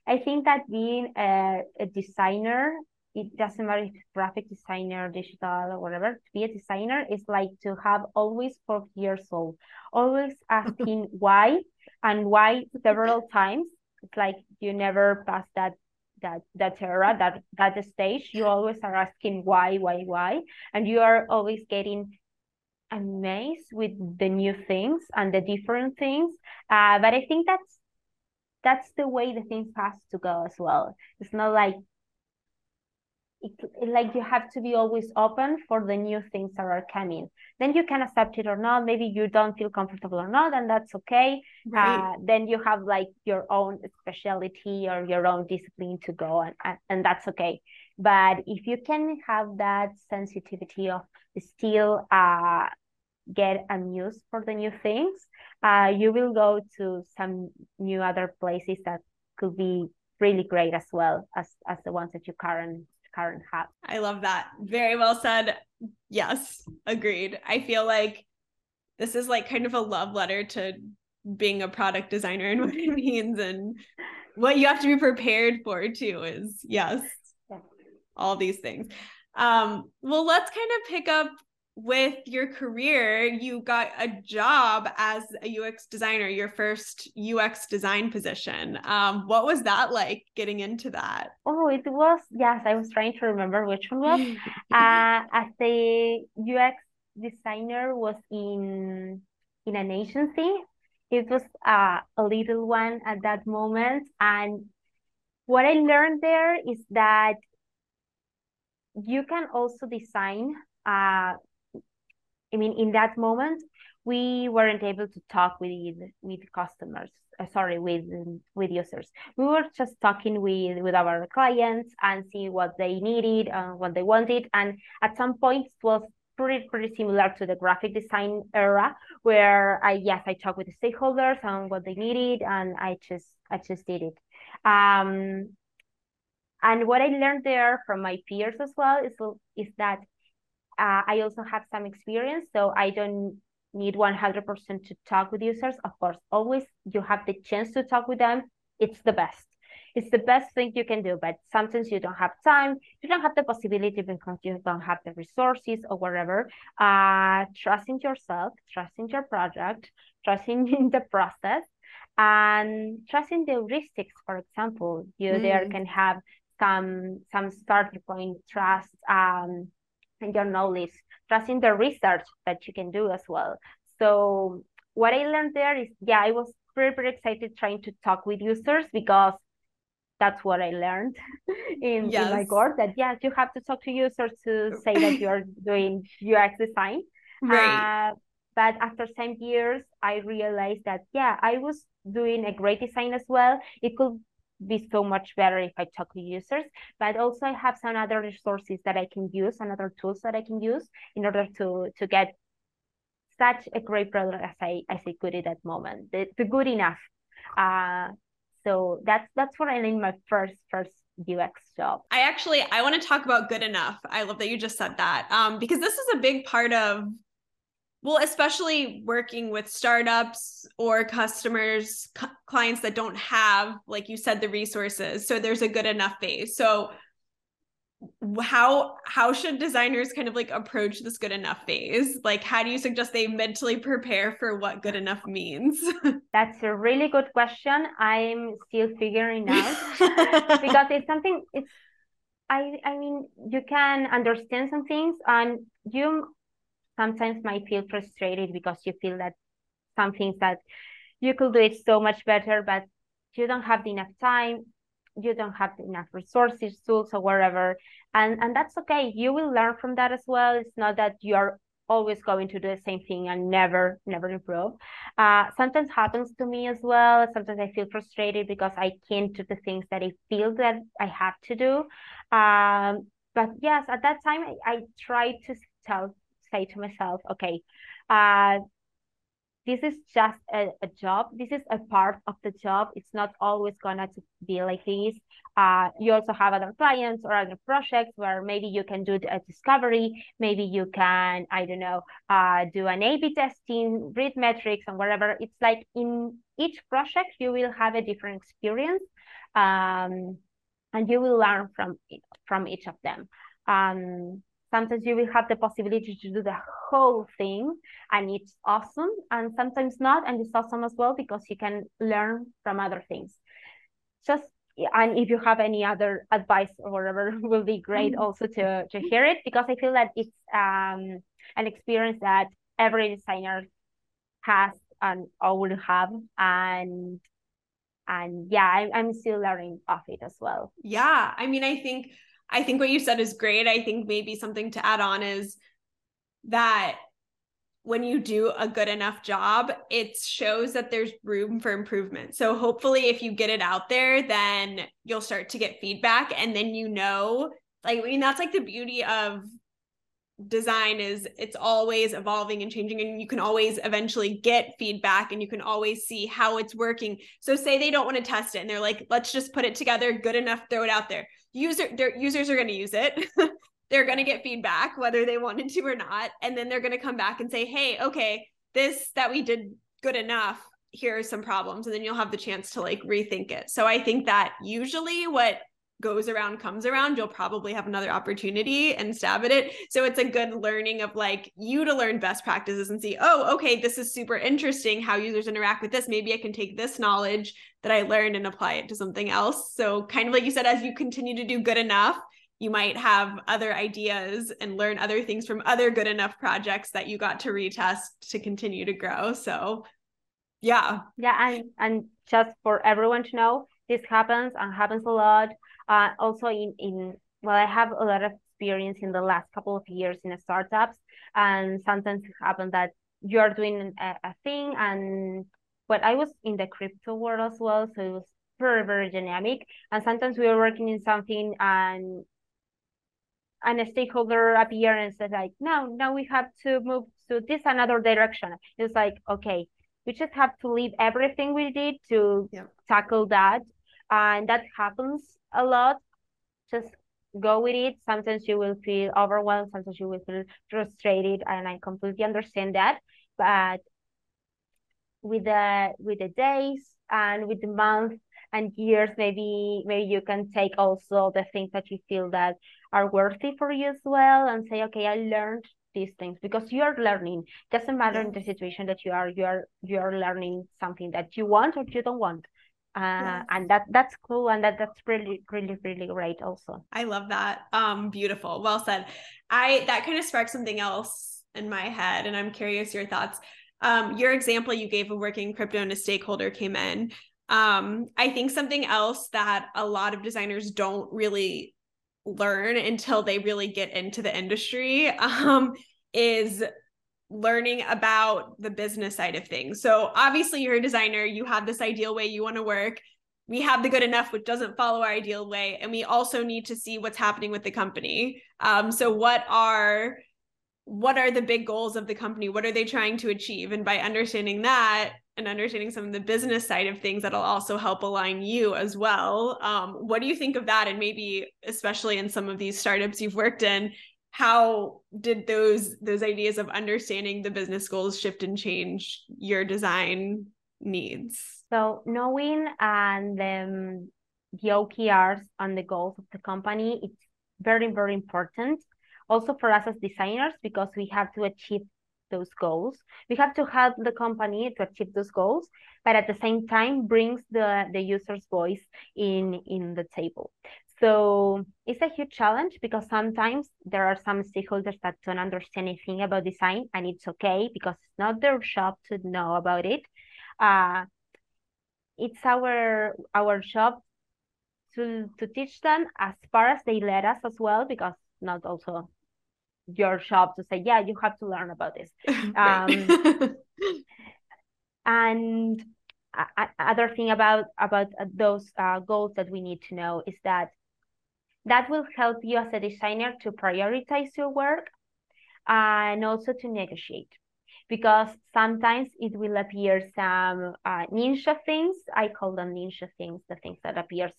i think that being a, a designer it doesn't matter if it's graphic designer, digital, or whatever. To be a designer is like to have always four years old, always [LAUGHS] asking why and why several times. It's like you never pass that that that era, that that stage. You always are asking why, why, why, and you are always getting amazed with the new things and the different things. Uh, but I think that's that's the way the things has to go as well. It's not like it, like you have to be always open for the new things that are coming then you can accept it or not maybe you don't feel comfortable or not and that's okay right. uh, then you have like your own specialty or your own discipline to go and, and, and that's okay but if you can have that sensitivity of still uh, get amused for the new things uh, you will go to some new other places that could be really great as well as as the ones that you current current have. I love that. Very well said. Yes, agreed. I feel like this is like kind of a love letter to being a product designer and [LAUGHS] what it means and what you have to be prepared for too is yes all these things um well let's kind of pick up with your career, you got a job as a UX designer, your first UX design position. Um, what was that like getting into that? Oh, it was, yes, I was trying to remember which one was. [LAUGHS] uh, as a UX designer was in in an agency. It was uh, a little one at that moment. And what I learned there is that you can also design uh, I mean, in that moment, we weren't able to talk with with customers. Uh, sorry, with with users. We were just talking with with our clients and see what they needed, uh, what they wanted, and at some point it was pretty pretty similar to the graphic design era, where I yes I talked with the stakeholders on what they needed, and I just I just did it. Um, and what I learned there from my peers as well is is that uh, I also have some experience, so I don't need 100% to talk with users. Of course, always you have the chance to talk with them. It's the best. It's the best thing you can do, but sometimes you don't have time. You don't have the possibility because you don't have the resources or whatever. Uh, trusting yourself, trusting your project, trusting in [LAUGHS] the process, and trusting the heuristics. For example, you mm. there can have some some starting point trust. Um, and your knowledge, trusting the research that you can do as well. So what I learned there is, yeah, I was very, very excited trying to talk with users because that's what I learned [LAUGHS] in, yes. in my course that yes, you have to talk to users to say that [LAUGHS] you're doing UX design. Right. Uh, but after some years, I realized that yeah, I was doing a great design as well. It could be so much better if I talk to users. But also I have some other resources that I can use, and other tools that I can use in order to to get such a great product as I as I could at that moment. The, the good enough. Uh, so that's that's what I named my first first UX job. I actually I want to talk about good enough. I love that you just said that. Um, because this is a big part of well especially working with startups or customers c- clients that don't have like you said the resources so there's a good enough base. So how how should designers kind of like approach this good enough phase? Like how do you suggest they mentally prepare for what good enough means? [LAUGHS] That's a really good question. I'm still figuring [LAUGHS] out because it's something it's i i mean you can understand some things and you sometimes might feel frustrated because you feel that some things that you could do it so much better, but you don't have enough time, you don't have enough resources, tools, or whatever. And and that's okay. You will learn from that as well. It's not that you are always going to do the same thing and never never improve uh, sometimes happens to me as well sometimes i feel frustrated because i can't do the things that i feel that i have to do um, but yes at that time i, I try to tell say to myself, okay, uh, this is just a, a job. This is a part of the job. It's not always gonna be like this. Uh, you also have other clients or other projects where maybe you can do a discovery. Maybe you can, I don't know, uh, do an A/B testing, read metrics, and whatever. It's like in each project you will have a different experience, um, and you will learn from from each of them. Um, sometimes you will have the possibility to do the whole thing and it's awesome. And sometimes not and it's awesome as well because you can learn from other things. Just and if you have any other advice or whatever [LAUGHS] will be great mm-hmm. also to to hear it because i feel that it's um an experience that every designer has and or will have and and yeah I, i'm still learning of it as well. Yeah i mean i think I think what you said is great. I think maybe something to add on is that when you do a good enough job, it shows that there's room for improvement. So hopefully if you get it out there, then you'll start to get feedback and then you know, like I mean that's like the beauty of design is it's always evolving and changing and you can always eventually get feedback and you can always see how it's working so say they don't want to test it and they're like let's just put it together good enough throw it out there user users are going to use it. [LAUGHS] They're going to get feedback whether they wanted to or not and then they're going to come back and say hey okay this that we did good enough here are some problems and then you'll have the chance to like rethink it. So i think that usually what goes around comes around you'll probably have another opportunity and stab at it. So it's a good learning of like you to learn best practices and see oh okay this is super interesting how users interact with this. Maybe i can take this knowledge that i learned and apply it to something else. So kind of like you said as you continue to do good enough you might have other ideas and learn other things from other good enough projects that you got to retest to continue to grow. So yeah. Yeah and and just for everyone to know this happens and happens a lot uh, also in in well, I have a lot of experience in the last couple of years in startups, and sometimes it happens that you're doing a, a thing, and but I was in the crypto world as well, so it was very very dynamic. And sometimes we were working in something, and and a stakeholder appear and said like, no, now we have to move to this another direction. It's like, okay, we just have to leave everything we did to yeah. tackle that, and that happens a lot, just go with it. Sometimes you will feel overwhelmed, sometimes you will feel frustrated, and I completely understand that. But with the with the days and with the months and years, maybe maybe you can take also the things that you feel that are worthy for you as well and say, okay, I learned these things because you are learning. Doesn't matter in the situation that you are, you are you are learning something that you want or you don't want uh, yes. and that that's cool and that that's really really really great also. I love that. Um beautiful. Well said. I that kind of sparked something else in my head and i'm curious your thoughts. Um your example you gave of working crypto and a stakeholder came in. Um i think something else that a lot of designers don't really learn until they really get into the industry [LAUGHS] um is learning about the business side of things. So obviously you're a designer, you have this ideal way you want to work. We have the good enough, which doesn't follow our ideal way. And we also need to see what's happening with the company. Um, so what are what are the big goals of the company? What are they trying to achieve? And by understanding that and understanding some of the business side of things, that'll also help align you as well. Um, what do you think of that? And maybe especially in some of these startups you've worked in, how did those those ideas of understanding the business goals shift and change your design needs? So knowing and um, the okrs and the goals of the company it's very very important. Also for us as designers because we have to achieve those goals. We have to help the company to achieve those goals but at the same time brings the the user's voice in in the table so it's a huge challenge because sometimes there are some stakeholders that don't understand anything about design, and it's okay because it's not their job to know about it. Uh, it's our our job to to teach them as far as they let us as well, because not also your job to say, yeah, you have to learn about this. [LAUGHS] Um, [LAUGHS] and other thing about about those uh, goals that we need to know is that that will help you as a designer to prioritize your work and also to negotiate because sometimes it will appear some uh, ninja things. I call them ninja things, the things that appears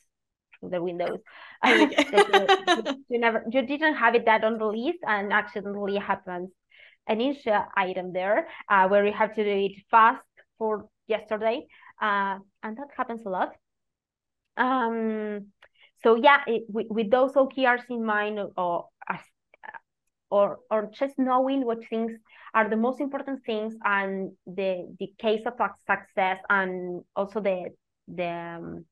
through the windows. [LAUGHS] you, [LAUGHS] you, never, you didn't have it that on the list, and accidentally happens a ninja item there uh, where you have to do it fast for yesterday, uh, and that happens a lot. Um, so yeah, it, with, with those OKRs in mind, or or or just knowing what things are the most important things and the the case of success and also the the um,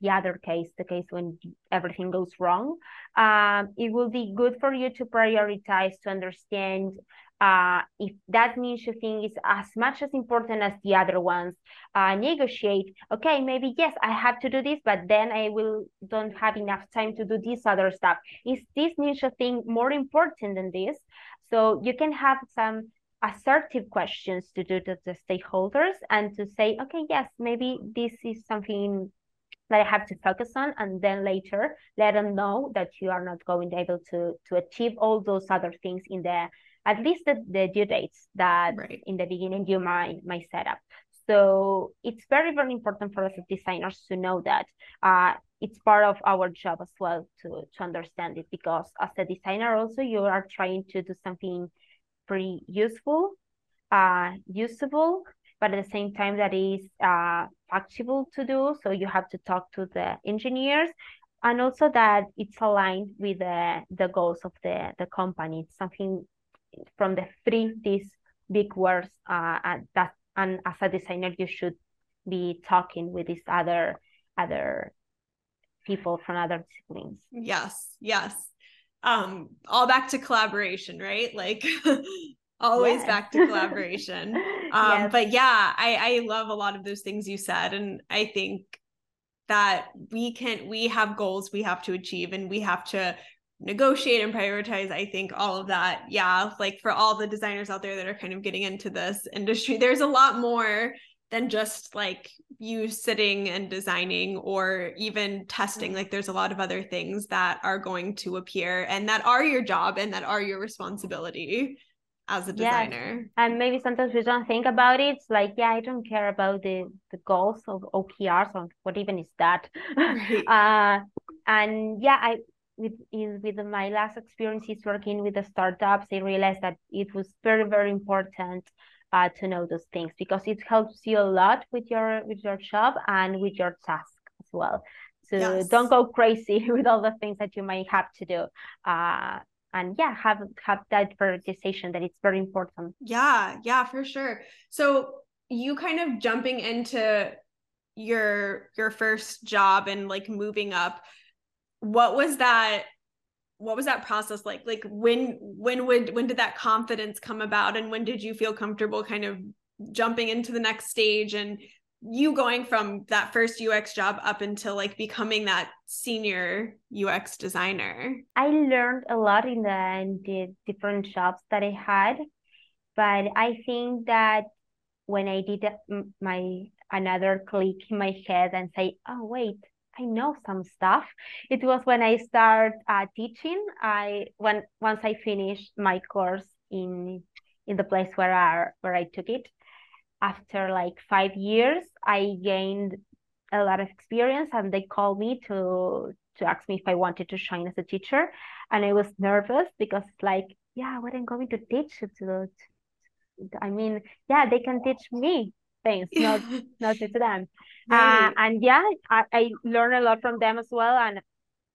the other case, the case when everything goes wrong, um, it will be good for you to prioritize to understand uh, if that ninja thing is as much as important as the other ones, uh, negotiate. Okay, maybe yes, I have to do this, but then I will don't have enough time to do this other stuff. Is this ninja thing more important than this? So you can have some assertive questions to do to the stakeholders and to say, okay, yes, maybe this is something that I have to focus on, and then later let them know that you are not going to be able to to achieve all those other things in the at least the, the due dates that right. in the beginning you might might set up. So it's very, very important for us as designers to know that uh, it's part of our job as well to, to understand it because as a designer also you are trying to do something pretty useful, uh, usable, but at the same time that is uh, factible to do. So you have to talk to the engineers and also that it's aligned with the the goals of the the company. It's something from the three these big words uh, that and as a designer you should be talking with these other other people from other disciplines. Yes, yes. Um, all back to collaboration, right? Like [LAUGHS] always yes. back to collaboration. [LAUGHS] Um, yes. but yeah, I, I love a lot of those things you said. And I think that we can we have goals we have to achieve and we have to negotiate and prioritize i think all of that yeah like for all the designers out there that are kind of getting into this industry [LAUGHS] there's a lot more than just like you sitting and designing or even testing like there's a lot of other things that are going to appear and that are your job and that are your responsibility as a designer. Yes. And maybe sometimes we don't think about it. It's like, yeah, I don't care about the the goals of OKRs or what even is that. Right. [LAUGHS] uh, and yeah, I with in, with my last experiences working with the startups, I realized that it was very very important uh, to know those things because it helps you a lot with your with your job and with your task as well. So yes. don't go crazy [LAUGHS] with all the things that you might have to do. Uh, and yeah have have that prioritization that it's very important yeah yeah for sure so you kind of jumping into your your first job and like moving up what was that what was that process like like when when would when did that confidence come about and when did you feel comfortable kind of jumping into the next stage and you going from that first UX job up until like becoming that senior UX designer? I learned a lot in the, in the different jobs that I had, but I think that when I did mm, my another click in my head and say, oh wait, I know some stuff. It was when I start uh, teaching. I when once I finished my course in in the place where I where I took it after like five years, I gained a lot of experience and they called me to to ask me if I wanted to shine as a teacher. And I was nervous because like, yeah, what I'm going to teach to I mean, yeah, they can teach me things, not not to them. [LAUGHS] Right. Uh, and yeah, I, I learned a lot from them as well, and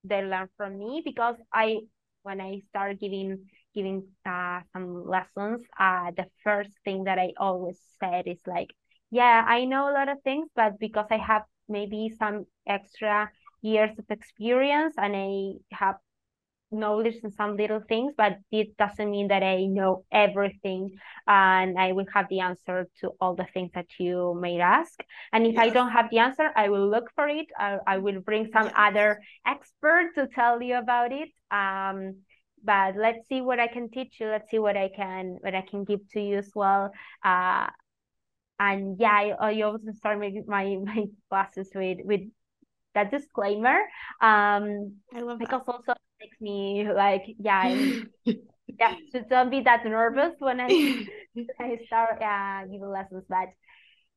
they learn from me because I when I started giving giving uh, some lessons, uh, the first thing that I always said is like, yeah, I know a lot of things, but because I have maybe some extra years of experience and I have knowledge in some little things, but it doesn't mean that I know everything and I will have the answer to all the things that you may ask. And if yes. I don't have the answer, I will look for it. I, I will bring some yes. other expert to tell you about it. Um, but let's see what I can teach you. Let's see what I can what I can give to you as well. Uh, and yeah, I, I also start my my [LAUGHS] my classes with with that disclaimer. Um, I love because that. also makes me like yeah. [LAUGHS] yeah, so don't be that nervous when I [LAUGHS] I start uh giving lessons, but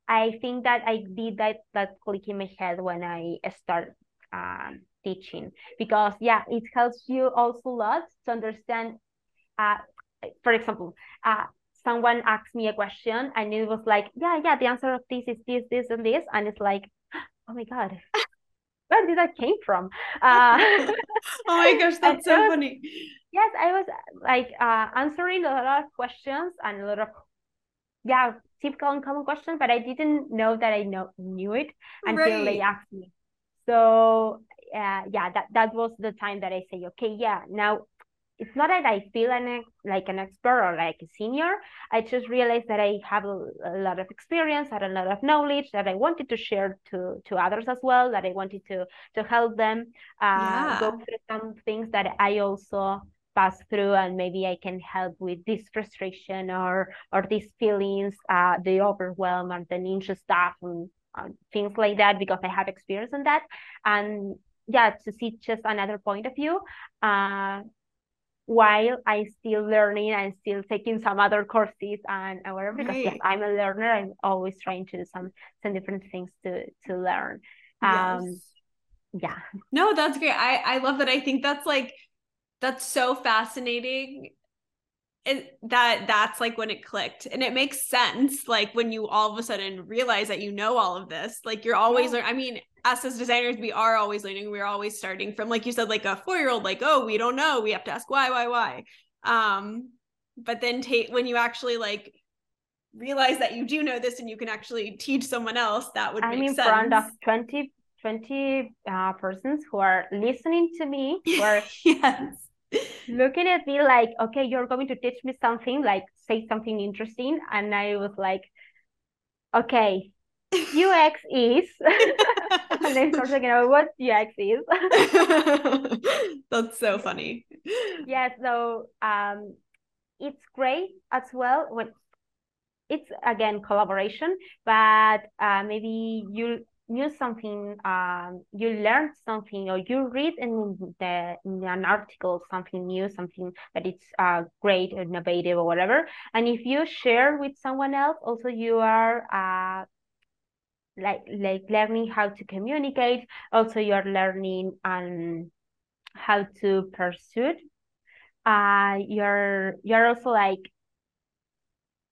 I think that I did that that click in my head when I start um teaching because yeah it helps you also a lot to understand uh for example uh someone asked me a question and it was like yeah yeah the answer of this is this this and this and it's like [GASPS] oh my god where did that came from? [LAUGHS] Uh oh my gosh [LAUGHS] that's so was, funny. Yes i was like uh answering a lot of questions and a lot of yeah typical and common questions but i didn't know that i know knew it until right. they asked me. So uh, yeah, that, that was the time that I say, okay, yeah, now it's not that I feel an, ex, like an expert or like a senior. I just realized that I have a, a lot of experience, had a lot of knowledge that I wanted to share to to others as well. That I wanted to to help them uh, yeah. go through some things that I also pass through, and maybe I can help with this frustration or or these feelings, uh, the overwhelm and the ninja stuff and uh, things like that because I have experience in that. And yeah to see just another point of view uh while I still learning and still taking some other courses and, whatever because yes, I'm a learner. I'm always trying to do some some different things to to learn. Um yes. yeah. No that's great. I I love that. I think that's like that's so fascinating it, that that's like when it clicked. And it makes sense like when you all of a sudden realize that you know all of this like you're always yeah. i mean us as designers we are always learning. We're always starting from like you said like a four year old like oh we don't know. We have to ask why why why. Um but then take when you actually like realize that you do know this and you can actually teach someone else that would i'm in sense. front of 20 20 uh, persons who are listening to me who are [LAUGHS] yes looking at me like, okay, you're going to teach me something, like say something interesting. And I was like, okay, UX is. [LAUGHS] and then start talking about what UX is. [LAUGHS] That's so funny. Yeah, so um, it's great as well when it's again collaboration, but uh, maybe you knew something, um, you learned something, or you read in the in an article something new, something that it's uh, great, innovative, or whatever. And if you share with someone else, also you are uh, like like learning how to communicate. Also, you are learning um how to pursue. Uh, you're you're also like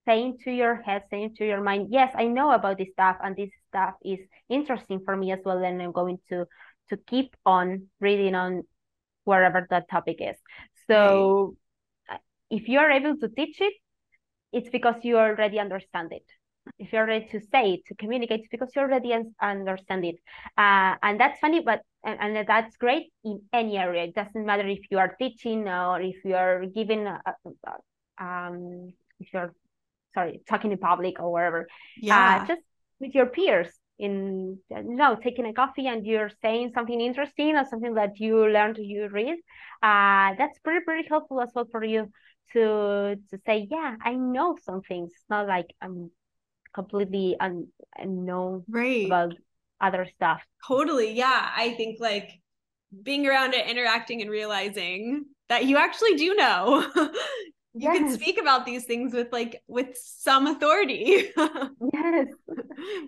saying to your head, saying to your mind, yes, I know about this stuff, and this stuff is interesting for me as well and i'm going to to keep on reading on wherever that topic is. So right. if you're able to teach it it's because you already understand it. If you're ready to say it to communicate it's because you already understand it. Uh, and that's funny but and, and, that's great in any area. It doesn't matter if you are teaching or if you are giving a, a, um if you're sorry talking in public or wherever. Yeah. Uh, just with your peers in you know taking a coffee and you're saying something interesting or something that you learned you read uh that's pretty pretty helpful as well for you to to say yeah i know some things. It's not like i'm completely un- unknown right. about other stuff. Totally yeah. I think like being around it interacting and realizing that you actually do know [LAUGHS] you yes. can speak about these things with like with some authority. [LAUGHS] Yes.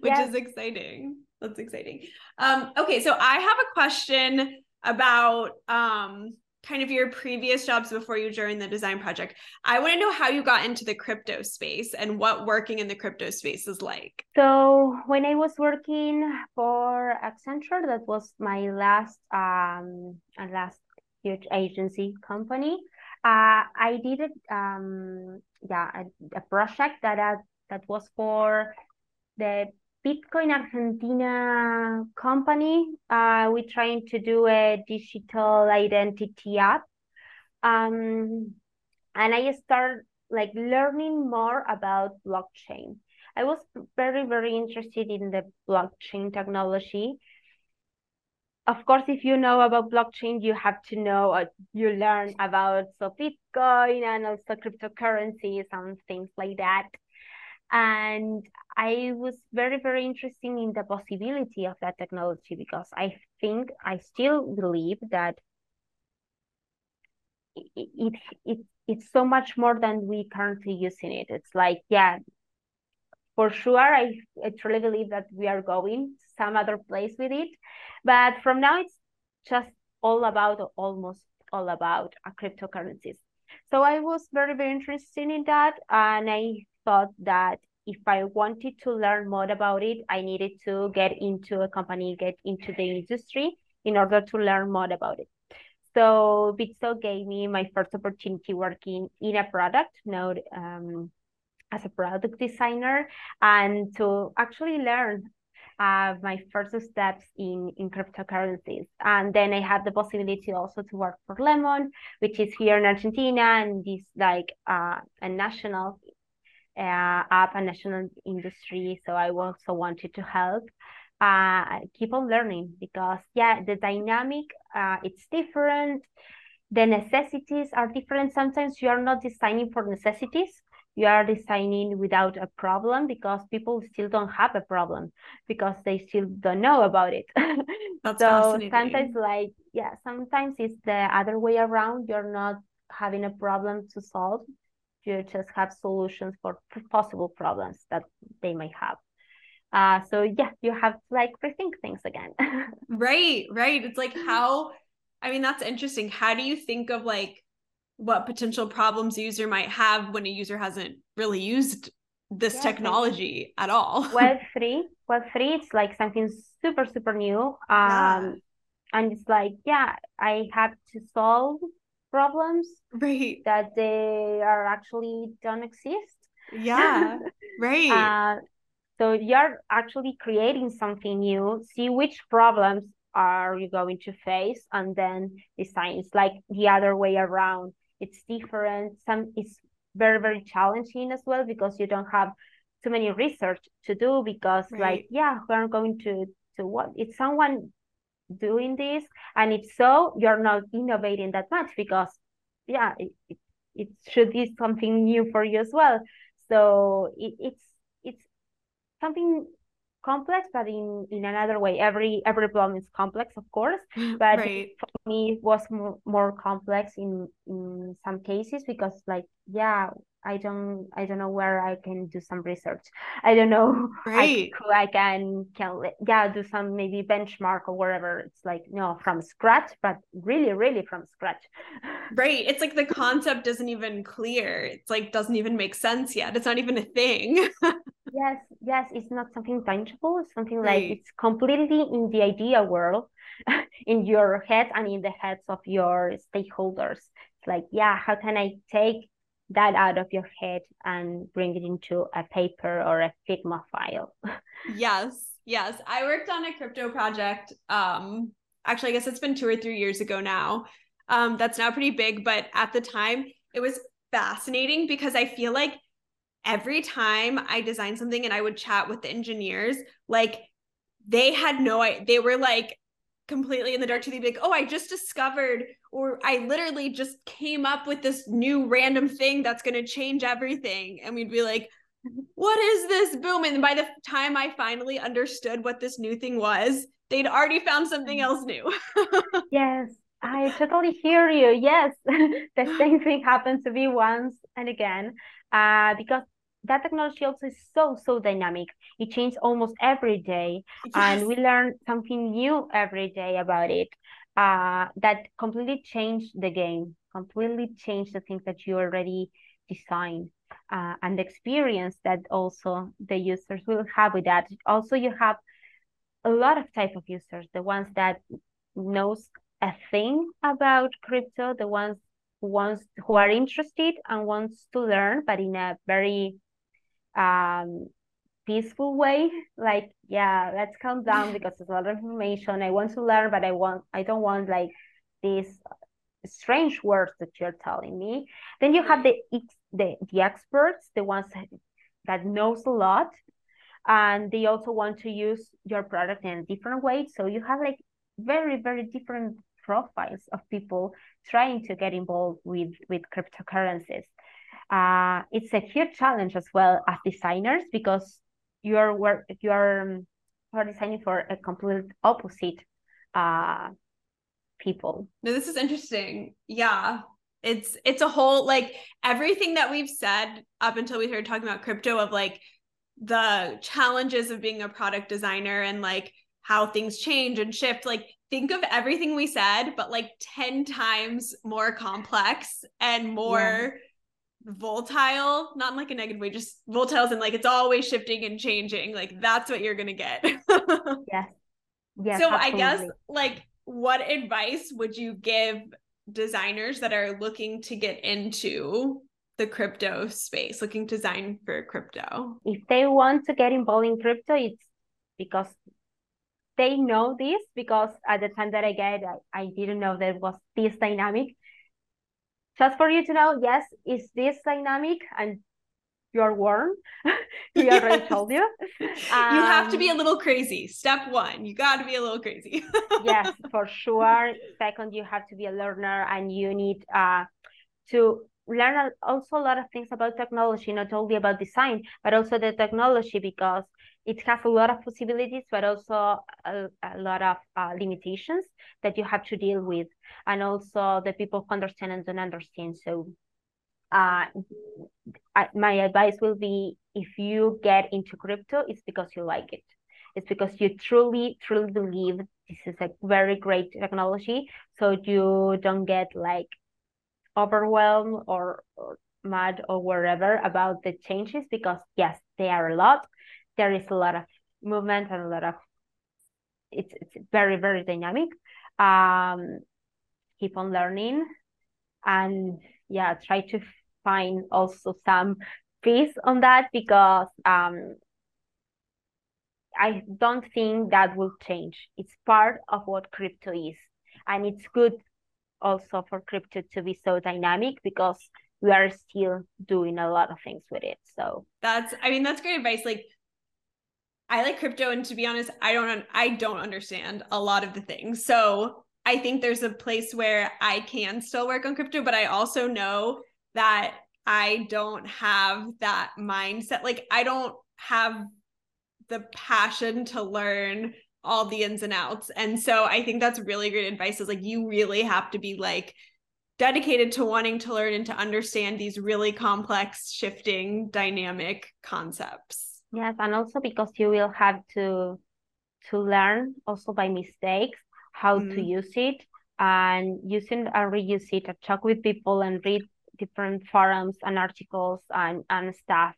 Which yes. is exciting. That's exciting. Um okay so i have a question about um kind of your previous jobs before you joined the design project. I want to know how you got into the crypto space and what working in the crypto space is like. So when i was working for accenture that was my last um last huge agency company uh, I did it, um, yeah, a, a project that uh, that was for the Bitcoin Argentina company. Uh, we're trying to do a digital identity app. Um, and I started like learning more about blockchain. I was very, very interested in the blockchain technology of course, if you know about blockchain, you have to know, uh, you learn about so Bitcoin and also cryptocurrencies and things like that. And I was very, very interested in the possibility of that technology because I think I still believe that it, it, it it's so much more than we currently using it. It's like, yeah, for sure, I, I truly believe that we are going some other place with it. But from now, it's just all about, almost all about uh, cryptocurrencies. So I was very, very interested in that. And I thought that if I wanted to learn more about it, I needed to get into a company, get into the industry in order to learn more about it. So Bitso gave me my first opportunity working in a product, now um, as a product designer, and to actually learn uh, my first steps in, in cryptocurrencies. And then I had the possibility also to work for Lemon, which is here in Argentina and is like uh, a national uh, app, a national industry. So I also wanted to help uh, keep on learning because yeah, the dynamic, uh, it's different. The necessities are different. Sometimes you are not designing for necessities you are designing without a problem because people still don't have a problem because they still don't know about it. [LAUGHS] That's so sometimes like yeah, sometimes it's the other way around. You're not having a problem to solve. You just have solutions for possible problems that they might have. Uh, so yeah, you have to like rethink things again. [LAUGHS] right, right. It's like how I mean that's interesting. How do you think of like what potential problems a user might have when a user hasn't really used this technology at all. [LAUGHS] Web three, Web three, it's like something super super new. Um, yeah. and it's like yeah, I have to solve problems right that they are actually don't exist. Yeah, [LAUGHS] right. Uh, so you're actually creating something new. See which problems are you going to face, and then design. It's like the other way around. It's different. Some it's very very challenging as well because you don't have too many research to do because right. like yeah we're going to to what it's someone doing this and if so you're not innovating that much because yeah it, it, it should be something new for you as well so it, it's it's something complex but in in another way every every problem is complex of course mm, but right. for me it was more, more complex in in some cases because like yeah I don't I don't know where I can do some research. I don't know right. [LAUGHS] I, I can can yeah do some maybe benchmark or wherever. It's like no from scratch, but really really from scratch. [LAUGHS] Right. It's like the concept isn't even clear. It's like doesn't even make sense yet. It's not even a thing. [LAUGHS] yes, yes, it's not something tangible. It's something right. like it's completely in the idea world, in your head and in the heads of your stakeholders. It's like yeah, how can I take that out of your head and bring it into a paper or a Figma file. yes, yes. I worked on a crypto project. Um, actually, I guess it's been two or three years ago now. Um, that's now pretty big, but at the time it was fascinating because I feel like every time I designed something and I would chat with the engineers, like they had no they were like completely in the dark to be like, oh, I just discovered, or I literally just came up with this new random thing that's going to change everything. And we'd be like, what is this? Boom. And by the time I finally understood what this new thing was, they'd already found something else new. [LAUGHS] yes, I totally hear you. Yes, [LAUGHS] the same thing happened to me once and again. Uh, because that technology also is so so dynamic it changes almost every day yes. and we learn something new every day about it uh, that completely changed the game completely changed the things that you already designed uh, and the experience that also the users will have with that also you have a lot of type of users the ones that knows a thing about crypto the ones who wants who are interested and wants to learn but in a very um peaceful way like yeah let's calm down because there's a lot of information. I want to learn but i want i don't want like these strange words that you're telling me. Then you have the the, the experts the ones that knows a lot and they also want to use your product in a different way. So you have like very very different profiles of people trying to get involved with with cryptocurrencies uh, it's a huge challenge as well as designers because you're work you're um, you're designing for a complete opposite uh, people. No, this is interesting. Yeah. It's it's a whole like everything that we've said up until we started talking about crypto of like the challenges of being a product designer and like how things change and shift like think of everything we said but like 10 times more complex and more volatile, not in like a negative way, just volatiles and like it's always shifting and changing. Like that's what you're gonna get. [LAUGHS] yes. Yes. So absolutely. I guess like what advice would you give designers that are looking to get into the crypto space, looking to design for crypto? If they want to get involved in crypto, it's because they know this because at the time that I get, I, I didn't know there was this dynamic just for you to know, yes, is this dynamic and you're warm. [LAUGHS] we yes. already told you. Um, you have to be a um, little crazy. Step one, you got to be a little crazy. yes, [LAUGHS] for sure. Second, you have to be a learner and you need uh, to learn also a lot of things about technology, not only about design, but also the technology because it has a lot of possibilities, but also a, a lot of uh, limitations that you have to deal with, and also the people who understand and don't understand. So, uh, I, my advice will be: if you get into crypto, it's because you like it. It's because you truly, truly believe this is a very great technology. So you don't get like overwhelmed or, or mad or whatever about the changes because yes, they are a lot. There is a lot of movement and a lot of it's it's very very dynamic. Um, keep on learning, and yeah, try to find also some peace on that because um, I don't think that will change. It's part of what crypto is, and it's good also for crypto to be so dynamic because we are still doing a lot of things with it. So that's I mean that's great advice. Like I like crypto and to be honest, I don't I don't understand a lot of the things. So I think there's a place where I can still work on crypto, but I also know that I don't have that mindset. Like I don't have the passion to learn all the ins and outs. And so I think that's really great advice is like you really have to be like dedicated to wanting to learn and to understand these really complex, shifting, dynamic concepts. Yes, and also because you will have to to learn also by mistakes how mm. to use it and using and reuse it and talk with people and read different forums and articles and, and stuff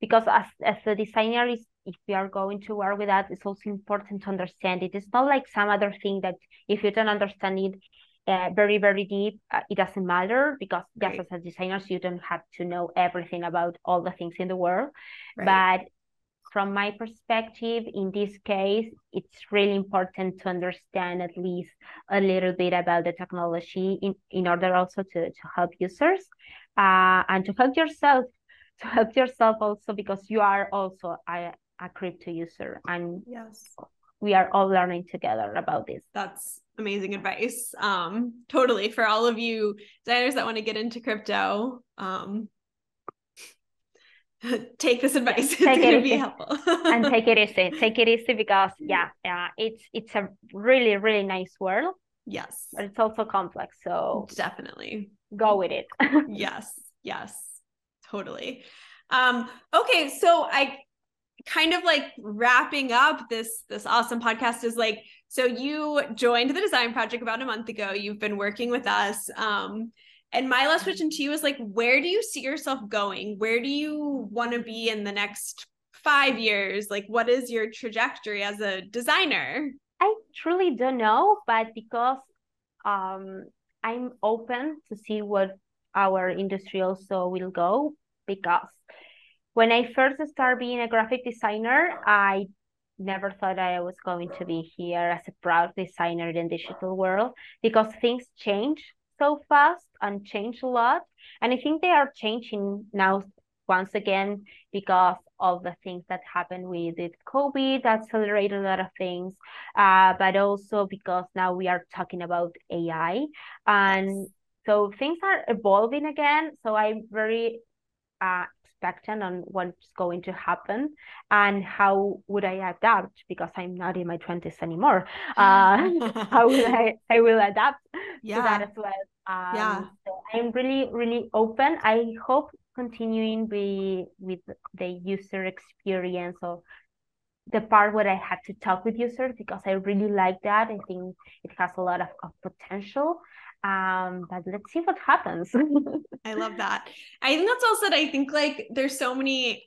because as, as a designer is if you are going to work with that it's also important to understand it it's not like some other thing that if you don't understand it uh, very very deep uh, it doesn't matter because right. just as a designer you don't have to know everything about all the things in the world right. but from my perspective in this case it's really important to understand at least a little bit about the technology in, in order also to, to help users uh, and to help yourself [LAUGHS] to help yourself also because you are also a, a crypto user and yes. we are all learning together about this. That's amazing advice um totally for all of you designers that want to get into crypto um [LAUGHS] take this advice. [LAUGHS] take it's it going to be helpful. And take it easy [LAUGHS] take it easy because yeah yeah it's it's a really really nice world yes. but it's also complex so definitely. go with it. Yes yes totally. Um okay so i kind of like wrapping up this this awesome podcast is like so you joined the design project about a month ago. You've been working with us. Um and my last question to you is like where do you see yourself going? Where do you want to be in the next five years? Like what is your trajectory as a designer? I truly don't know but because um i'm open to see what our industry also will go because when I first started being a graphic designer, I never thought I was going to be here as a proud designer in the digital world because things change so fast and change a lot. And I think they are changing now once again because of the things that happened with it COVID accelerated a lot of things, uh, but also because now we are talking about AI. And yes. so things are evolving again. So I'm very uh, expectant on what's going to happen and how would I adapt because I'm not in my 20s anymore. [LAUGHS] Uh, [LAUGHS] how will I, I will adapt yeah. to that as well. Um, yeah. So I'm really, really open. I hope continuing with, with the user experience of the part where I had to talk with users because I really like that. I think it has a lot of, of potential. Um, but let's see what happens. [LAUGHS] I love that. I think that's also I think like there's so many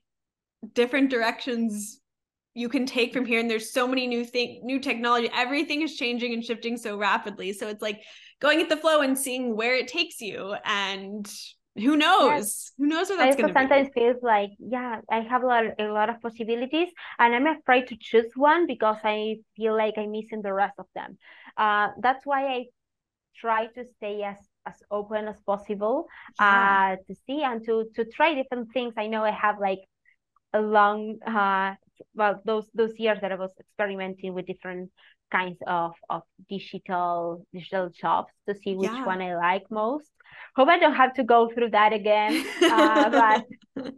different directions you can take from here and there's so many new thing new technology everything is changing and shifting so rapidly so it's like going at the flow and seeing where it takes you and who knows yes. who knows what that's going to sometimes feels like yeah i have a lot, a lot of possibilities and i'm afraid to choose one because i feel like i'm missing the rest of them uh, that's why i try to stay as as open as possible yeah. uh to see and to to try different things i know i have like a long uh well those those years that i was experimenting with different kinds of of digital digital jobs to see which yeah. one i like most hope i don't have to go through that again uh, [LAUGHS] but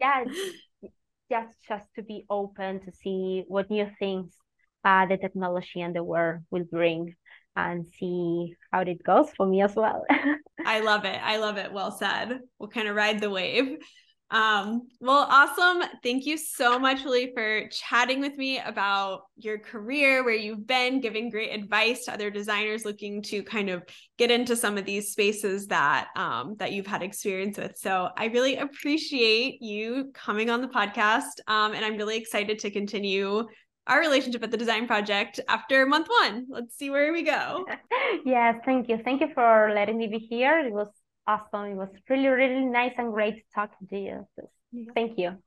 yeah just just to be open to see what new things uh, the technology and the world will bring and see how it goes for me as well. [LAUGHS] I love it. I love it. Well said. We'll kind of ride the wave. Um, well, awesome. Thank you so much, Julie, for chatting with me about your career, where you've been, giving great advice to other designers looking to kind of get into some of these spaces that um, that you've had experience with. So I really appreciate you coming on the podcast, um, and I'm really excited to continue our relationship at the design project after month one. Let's see where we go. [LAUGHS] yes, thank you. Thank you for letting me be here. It was awesome. It was really, really nice and great to talk to you. Thank you.